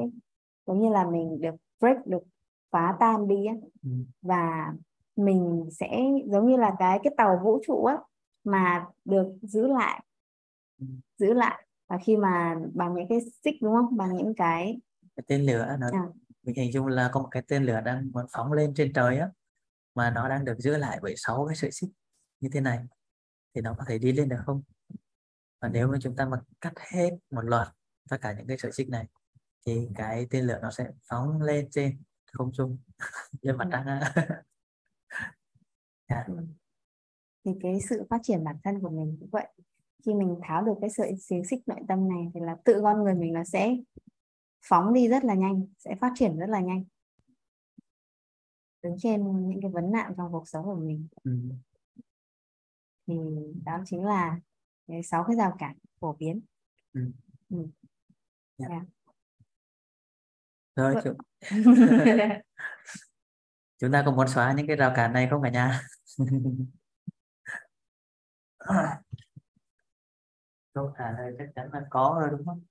[SPEAKER 1] giống như là mình được break được phá tan đi á.
[SPEAKER 2] Ừ.
[SPEAKER 1] và mình sẽ giống như là cái cái tàu vũ trụ á mà được giữ lại.
[SPEAKER 2] Ừ.
[SPEAKER 1] giữ lại và khi mà bằng những cái xích đúng không bằng những cái
[SPEAKER 2] cái tên lửa nó
[SPEAKER 1] À.
[SPEAKER 2] mình hình dung là có một cái tên lửa đang muốn phóng lên trên trời á mà nó đang được giữ lại bởi sáu cái sợi xích như thế này thì nó có thể đi lên được không và nếu mà chúng ta mà cắt hết một loạt tất cả những cái sợi xích này thì cái tên lửa nó sẽ phóng lên trên không trung trên mặt
[SPEAKER 1] Ừ.
[SPEAKER 2] trăng á. Dạ.
[SPEAKER 1] Ừ. thì cái sự phát triển bản thân của mình cũng vậy khi mình tháo được cái sợi xiềng xích nội tâm này thì là tự con người mình nó sẽ phóng đi rất là nhanh sẽ phát triển rất là nhanh đứng trên những cái vấn nạn trong cuộc sống của mình
[SPEAKER 2] Ừ.
[SPEAKER 1] thì đó chính là cái sáu cái rào cản phổ biến
[SPEAKER 2] Ừ.
[SPEAKER 1] Ừ.
[SPEAKER 2] Dạ.
[SPEAKER 1] Dạ.
[SPEAKER 2] rồi
[SPEAKER 1] Vâng.
[SPEAKER 2] chúng, chúng ta có muốn xóa những cái rào cản này không cả nhà câu trả lời chắc chắn là có rồi đúng không?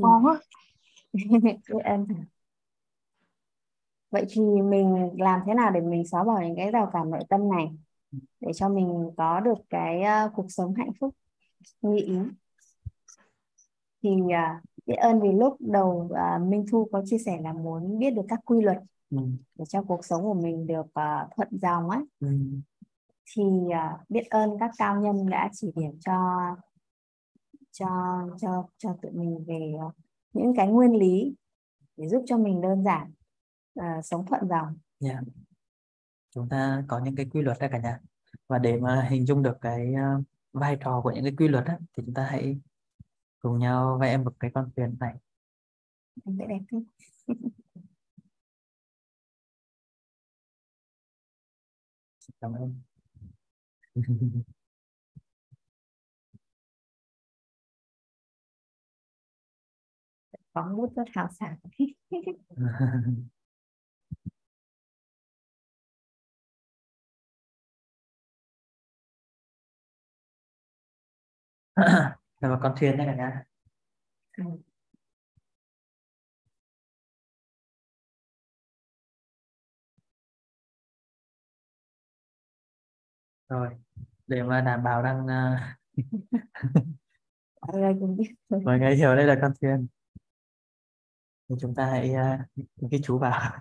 [SPEAKER 4] Có
[SPEAKER 1] biết ơn vậy thì mình làm thế nào để mình xóa bỏ những cái rào cản nội tâm này? Để cho mình có được cái ờ, cuộc sống hạnh phúc như ý. Thì ờ, biết ơn vì lúc đầu ờ, Minh Thu có chia sẻ là muốn biết được các quy luật
[SPEAKER 2] ừ.
[SPEAKER 1] để cho cuộc sống của mình được thuận dòng ấy
[SPEAKER 2] Ừ.
[SPEAKER 1] thì à, biết ơn các cao nhân đã chỉ điểm cho cho cho cho tụi mình về à, những cái nguyên lý để giúp cho mình đơn giản à, sống thuận dòng.
[SPEAKER 2] Dạ. chúng ta có những cái quy luật đó cả nhà. Và để mà hình dung được cái vai trò của những cái quy luật đó, thì chúng ta hãy cùng nhau vẽ một cái con thuyền này.
[SPEAKER 1] Anh vẽ đẹp thế.
[SPEAKER 2] Cảm ơn
[SPEAKER 1] bóng bút rất hào sảng.
[SPEAKER 2] Là một con thuyền đây cả nhà
[SPEAKER 1] Ừ.
[SPEAKER 2] rồi để mà đảm bảo rằng
[SPEAKER 1] Mọi người rồi.
[SPEAKER 2] mọi người hiểu đây là con thuyền thì chúng ta hãy uh, cái chú vào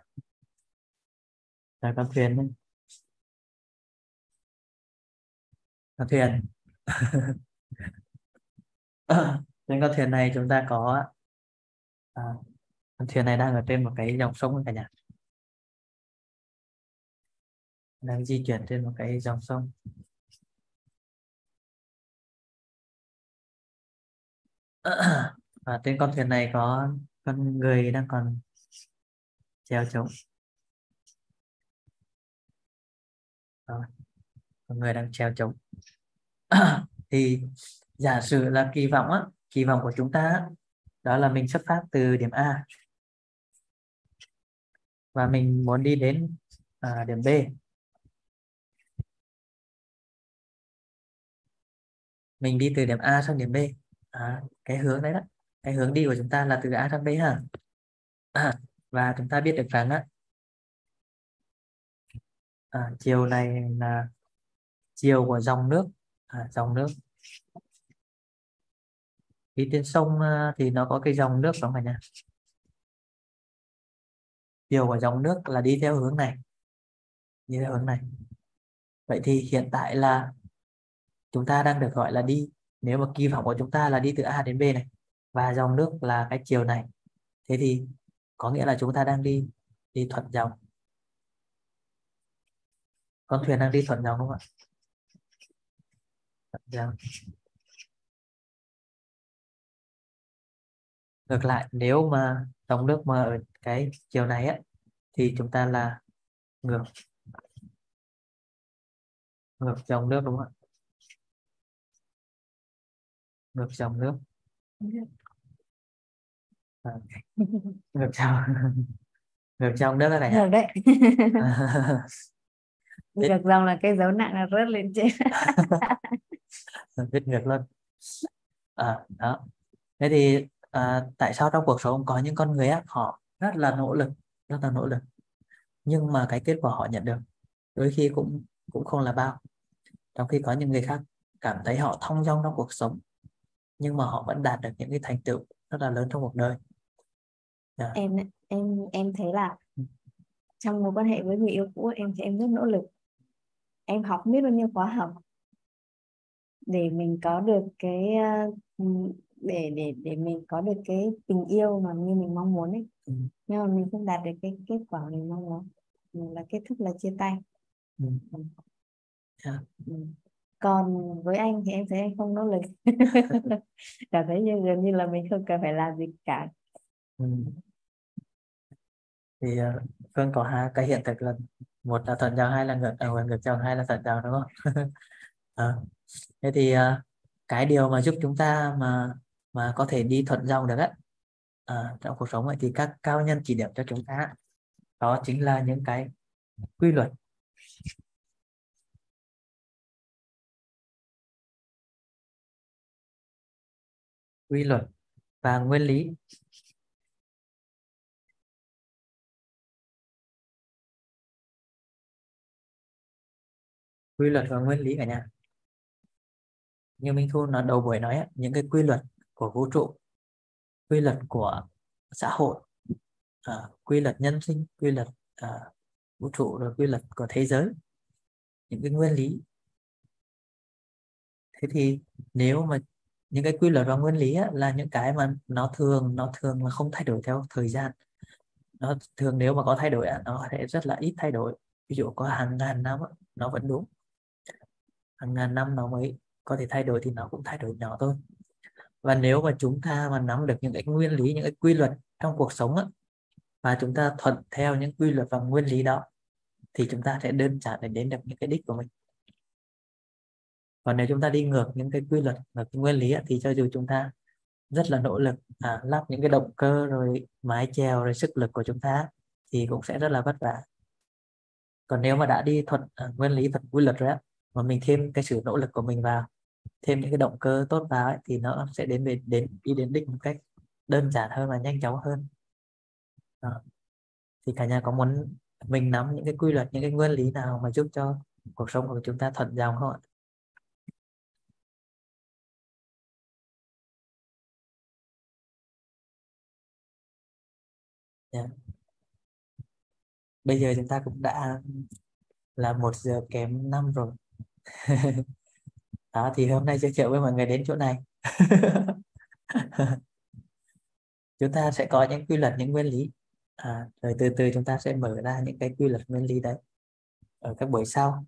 [SPEAKER 2] là con thuyền đấy. con thuyền trên con thuyền này chúng ta có à, con thuyền này đang ở trên một cái dòng sông cả nhà đang di chuyển trên một cái dòng sông và trên con thuyền này có con người đang còn treo trống. Con người đang treo trống. Thì giả sử là kỳ vọng á kỳ vọng của chúng ta đó là mình xuất phát từ điểm A. Và mình muốn đi đến à, điểm B. Mình đi từ điểm A sang điểm B à, cái hướng đấy đó. Cái hướng đi của chúng ta là từ A sang B ha à, và chúng ta biết được rằng á à, chiều này là chiều của dòng nước. À, dòng nước. Đi trên sông à, thì nó có cái dòng nước đó cả nhà chiều của dòng nước là đi theo hướng này. Đi theo hướng này. Vậy thì hiện tại là chúng ta đang được gọi là đi nếu mà kỳ vọng của chúng ta là đi từ A đến B này, và dòng nước là cái chiều này, thế thì có nghĩa là chúng ta đang đi đi thuận dòng. Con thuyền đang đi thuận dòng đúng không ạ? Thuận dòng. Ngược lại, nếu mà dòng nước mà ở cái chiều này á, thì chúng ta là ngược. Ngược dòng nước đúng không ạ? Ngược dòng nước à, ngược dòng ngược dòng nước nhà
[SPEAKER 1] được đấy. Được dòng là cái dấu nặng là rớt lên trên.
[SPEAKER 2] Viết ngược luôn. À, đó. Thế thì à, tại sao trong cuộc sống có những con người á họ rất là nỗ lực rất là nỗ lực nhưng mà cái kết quả họ nhận được đôi khi cũng cũng không là bao. Trong khi có những người khác cảm thấy họ thong dong trong cuộc sống nhưng mà họ vẫn đạt được những cái thành tựu rất là lớn trong cuộc đời Dạ.
[SPEAKER 1] em em em thấy là trong mối quan hệ với người yêu cũ em thì em rất nỗ lực em học biết bao nhiêu khóa học để mình có được cái ờ, để để để mình có được cái tình yêu mà như mình mong muốn ấy
[SPEAKER 2] Ừ.
[SPEAKER 1] nhưng mà mình không đạt được cái kết quả mình mong muốn Mình là kết thúc là chia tay
[SPEAKER 2] Ừ.
[SPEAKER 1] Ừ.
[SPEAKER 2] Dạ.
[SPEAKER 1] Ừ còn với anh thì em thấy anh không nỗ lực. Cảm thấy như gần như là mình không cần phải làm gì cả.
[SPEAKER 2] Ừ. thì uh, Phương có hai cái hiện thực là một là thuận dòng hai là ngược à, ngược dòng hai là thuận dòng đúng không? À, thế thì uh, cái điều mà giúp chúng ta mà mà có thể đi thuận dòng được á à, trong cuộc sống ấy, thì các cao nhân chỉ điểm cho chúng ta đó chính là những cái quy luật. Quy luật và nguyên lý. Quy luật và nguyên lý cả nhà. Như Minh Thu nói đầu buổi nói những cái quy luật của vũ trụ quy luật của xã hội à, quy luật nhân sinh quy luật à, vũ trụ rồi quy luật của thế giới những cái nguyên lý. Thế thì nếu mà những cái quy luật và nguyên lý á, là những cái mà nó thường nó thường là không thay đổi theo thời gian. Nó thường nếu mà có thay đổi nó có thể rất là ít thay đổi. Ví dụ có hàng ngàn năm nó vẫn đúng. Hàng ngàn năm nó mới có thể thay đổi thì nó cũng thay đổi nhỏ thôi. Và nếu mà chúng ta mà nắm được những cái nguyên lý những cái quy luật trong cuộc sống á, và chúng ta thuận theo những quy luật và nguyên lý đó thì chúng ta sẽ đơn giản để đến được những cái đích của mình còn nếu chúng ta đi ngược những cái quy luật và cái nguyên lý thì cho dù chúng ta rất là nỗ lực à, lắp những cái động cơ rồi mái chèo rồi sức lực của chúng ta thì cũng sẽ rất là vất vả. Còn nếu mà đã đi thuận à, nguyên lý thuận quy luật rồi á mà mình thêm cái sự nỗ lực của mình vào thêm những cái động cơ tốt vào ấy, thì nó sẽ đến đến, đến đi đến đích một cách đơn giản hơn và nhanh chóng hơn. À, thì cả nhà có muốn mình nắm những cái quy luật những cái nguyên lý nào mà giúp cho cuộc sống của chúng ta thuận dòng không ạ? Yeah. Bây giờ chúng ta cũng đã là một giờ kém năm rồi. Đó thì hôm nay giới thiệu với mọi người đến chỗ này. Chúng ta sẽ có những quy luật những nguyên lý. À, rồi từ từ chúng ta sẽ mở ra những cái quy luật nguyên lý đấy ở các buổi sau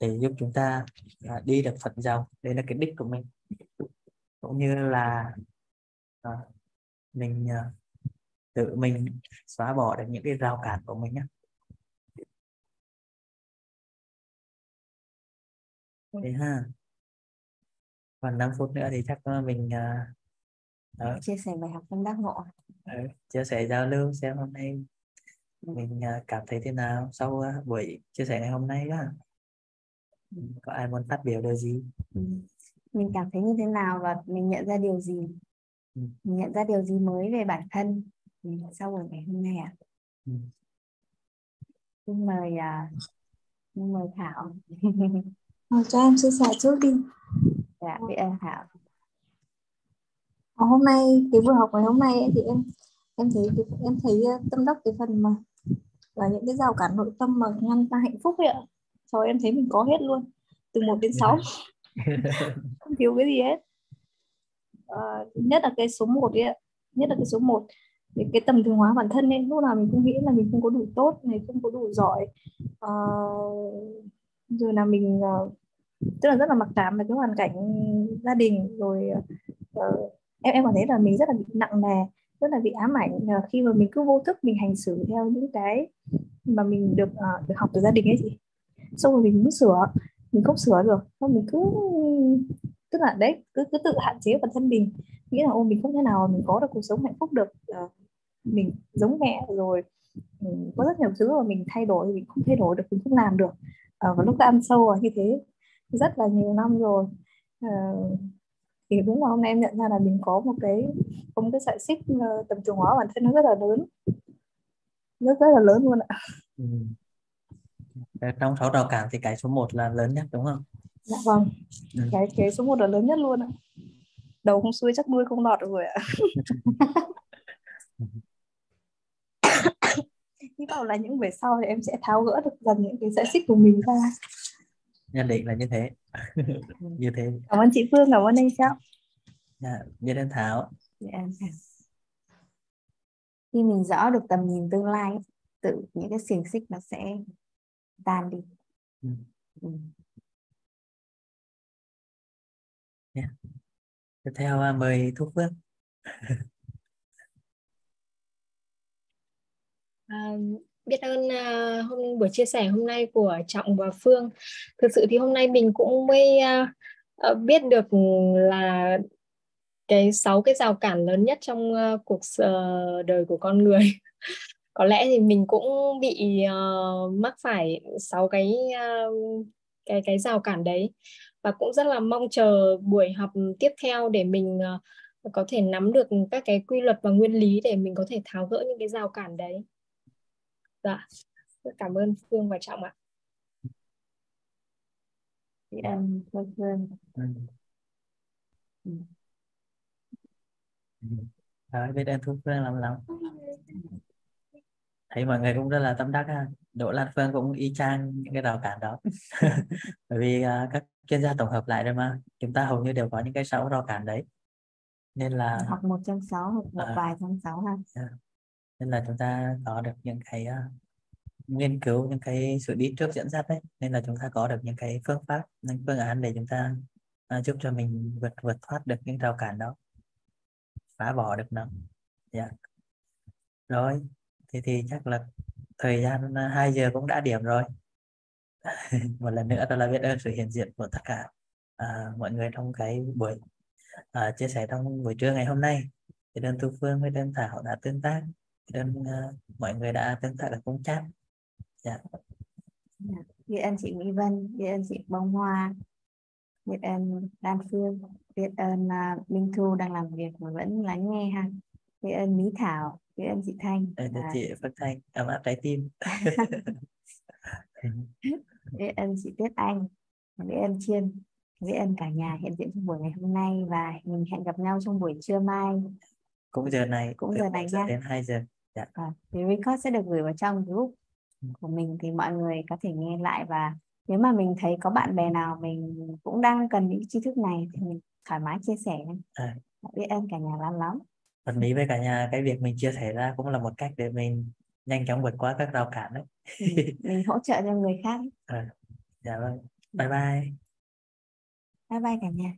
[SPEAKER 2] để giúp chúng ta à, đi được phật giàu. Đây là cái đích của mình. Cũng như là à, mình à, tự mình xóa bỏ được những cái rào cản của mình nhé thế ha. Còn 5 phút nữa thì chắc mình
[SPEAKER 1] uh, chia sẻ bài học tâm đắc ngộ.
[SPEAKER 2] Uh, chia sẻ giao lưu xem hôm nay ừ. mình uh, cảm thấy thế nào sau uh, buổi chia sẻ ngày hôm nay đó ừ, có ai muốn phát biểu điều gì?
[SPEAKER 1] Ừ. mình cảm thấy như thế nào và mình nhận ra điều gì? Ừ. mình nhận ra điều gì mới về bản thân sau buổi ngày hôm nay ạ à? ừ. xin mời uh, xin mời thảo
[SPEAKER 4] À, cho em chia sẻ trước đi.
[SPEAKER 1] Dạ, biết ơn Thảo.
[SPEAKER 4] À, hôm nay cái buổi học ngày hôm nay thì em em thấy em thấy ờ, tâm đắc cái phần mà là những cái rào cản nội tâm mà ngăn ta hạnh phúc ấy ạ. Sau em thấy mình có hết luôn từ 1 đến 6 không thiếu cái gì hết. À, nhất là cái số 1 ấy ạ. Nhất là cái số 1 cái, cái tầm thường hóa bản thân nên lúc nào mình cũng nghĩ là mình không có đủ tốt này không có đủ giỏi. À, rồi là mình ờ, tức là rất là mặc cảm về cái hoàn cảnh gia đình rồi uh, em em cảm thấy là mình rất là bị nặng nề rất là bị ám ảnh. Uh, khi mà mình cứ vô thức mình hành xử theo những cái mà mình được uh, được học từ gia đình ấy chị. Xong rồi mình muốn sửa mình không sửa được. Xong mình cứ tức là đấy cứ cứ tự hạn chế bản thân mình. Nghĩ là ô mình không thể nào mình có được cuộc sống hạnh phúc được. Uh, mình giống mẹ rồi mình có rất nhiều thứ mà mình thay đổi mình không thay đổi được mình không làm được. Uh, và lúc ăn sâu vào như thế rất là nhiều năm rồi. Uh, thì đúng là hôm nay em nhận ra là mình có một cái có một cái sợi xích uh, tầm trường hóa bản thân nó rất là lớn. Rất rất là lớn luôn ạ. Ừ.
[SPEAKER 2] trong sáu rào cản thì cái số 1 là lớn nhất đúng không?
[SPEAKER 4] Dạ vâng. Ừ. cái cái số 1 là lớn nhất luôn ạ. Đầu không xuôi chắc đuôi không lọt rồi ạ hy vọng là những buổi sau thì em sẽ tháo gỡ được dần những cái sợi xích của mình ra.
[SPEAKER 2] Nhận định là như thế. Như thế.
[SPEAKER 4] Cảm ơn chị Phương cảm ơn anh Trọng
[SPEAKER 2] dạ biết ơn Thảo.
[SPEAKER 1] Dạ, khi mình rõ được tầm nhìn tương lai tự những cái xiềng xích nó sẽ tan đi. Ừ. Ừ.
[SPEAKER 2] Yeah. tiếp theo à, mời Thúc Phước
[SPEAKER 3] À, biết ơn à, hôm buổi chia sẻ hôm nay của Trọng và Phương. Thực sự thì hôm nay mình cũng mới à, ờ, biết được là cái sáu cái rào cản lớn nhất trong uh, cuộc uh, đời của con người có lẽ thì mình cũng bị uh, mắc phải sáu cái uh, cái cái rào cản đấy và cũng rất là mong chờ buổi học tiếp theo để mình uh, có thể nắm được các cái quy luật và nguyên lý để mình có thể tháo gỡ những cái rào cản đấy. Dạ, rất cảm ơn Phương và Trọng ạ.
[SPEAKER 1] Biết ơn Phương Phương. Ừ.
[SPEAKER 2] Rồi, biết ơn Thu Phương lắm lắm. Thấy mọi người cũng rất là tâm đắc ha. Đỗ Lan Phương cũng y chang những cái rào cản đó. Bởi vì uh, các chuyên gia tổng hợp lại rồi mà. Chúng ta hầu như đều có những cái sáu rào cản đấy. Nên là
[SPEAKER 1] học một trong sáu hoặc một uh, vài trong sáu ha. Yeah
[SPEAKER 2] nên là chúng ta có được những cái uh, nghiên cứu những cái sự đi trước dẫn dắt đấy nên là chúng ta có được những cái phương pháp những phương án để chúng ta uh, giúp cho mình vượt vượt thoát được những rào cản đó. Phá bỏ được nó. Yeah. rồi thì thì chắc là thời gian ờ, 2 giờ cũng đã điểm rồi. Một lần nữa tôi là biết ơn sự hiện diện của tất cả à, mọi người trong cái buổi à, chia sẻ trong buổi trưa ngày hôm nay. Thì đơn tu phương với đơn thảo đã tương tác đơn uh, mọi người đã tương tác ở cũng chat.
[SPEAKER 1] Dạ. biết ơn chị Mỹ Vân biết ơn chị Bông Hoa biết ơn Đan Phương biết ơn uh, Minh Thu đang làm việc mà vẫn lắng nghe ha. Biết ơn Mỹ Thảo biết ơn chị Thanh.
[SPEAKER 2] À, chị Phật Thanh. Ấm áp trái tim.
[SPEAKER 1] Biết ơn chị Tuyết Anh biết ơn Chiên biết ơn cả nhà hiện diện trong buổi ngày hôm nay và mình hẹn gặp nhau trong buổi trưa mai.
[SPEAKER 2] Cũng giờ này
[SPEAKER 1] cũng giờ này nha.
[SPEAKER 2] đến 2 giờ dạ.
[SPEAKER 1] à, thì record sẽ được gửi vào trong group ừ. của mình thì mọi người có thể nghe lại và nếu mà mình thấy có bạn bè nào mình cũng đang cần những tri thức này thì mình thoải mái chia sẻ à. biết ơn cả nhà lắm lắm.
[SPEAKER 2] Phần mỹ với cả nhà cái việc mình chia sẻ ra cũng là một cách để mình nhanh chóng vượt qua các rào cản đấy.
[SPEAKER 1] Ừ, mình hỗ trợ cho người khác.
[SPEAKER 2] À, dạ vâng. Bye bye.
[SPEAKER 1] Bye bye cả nhà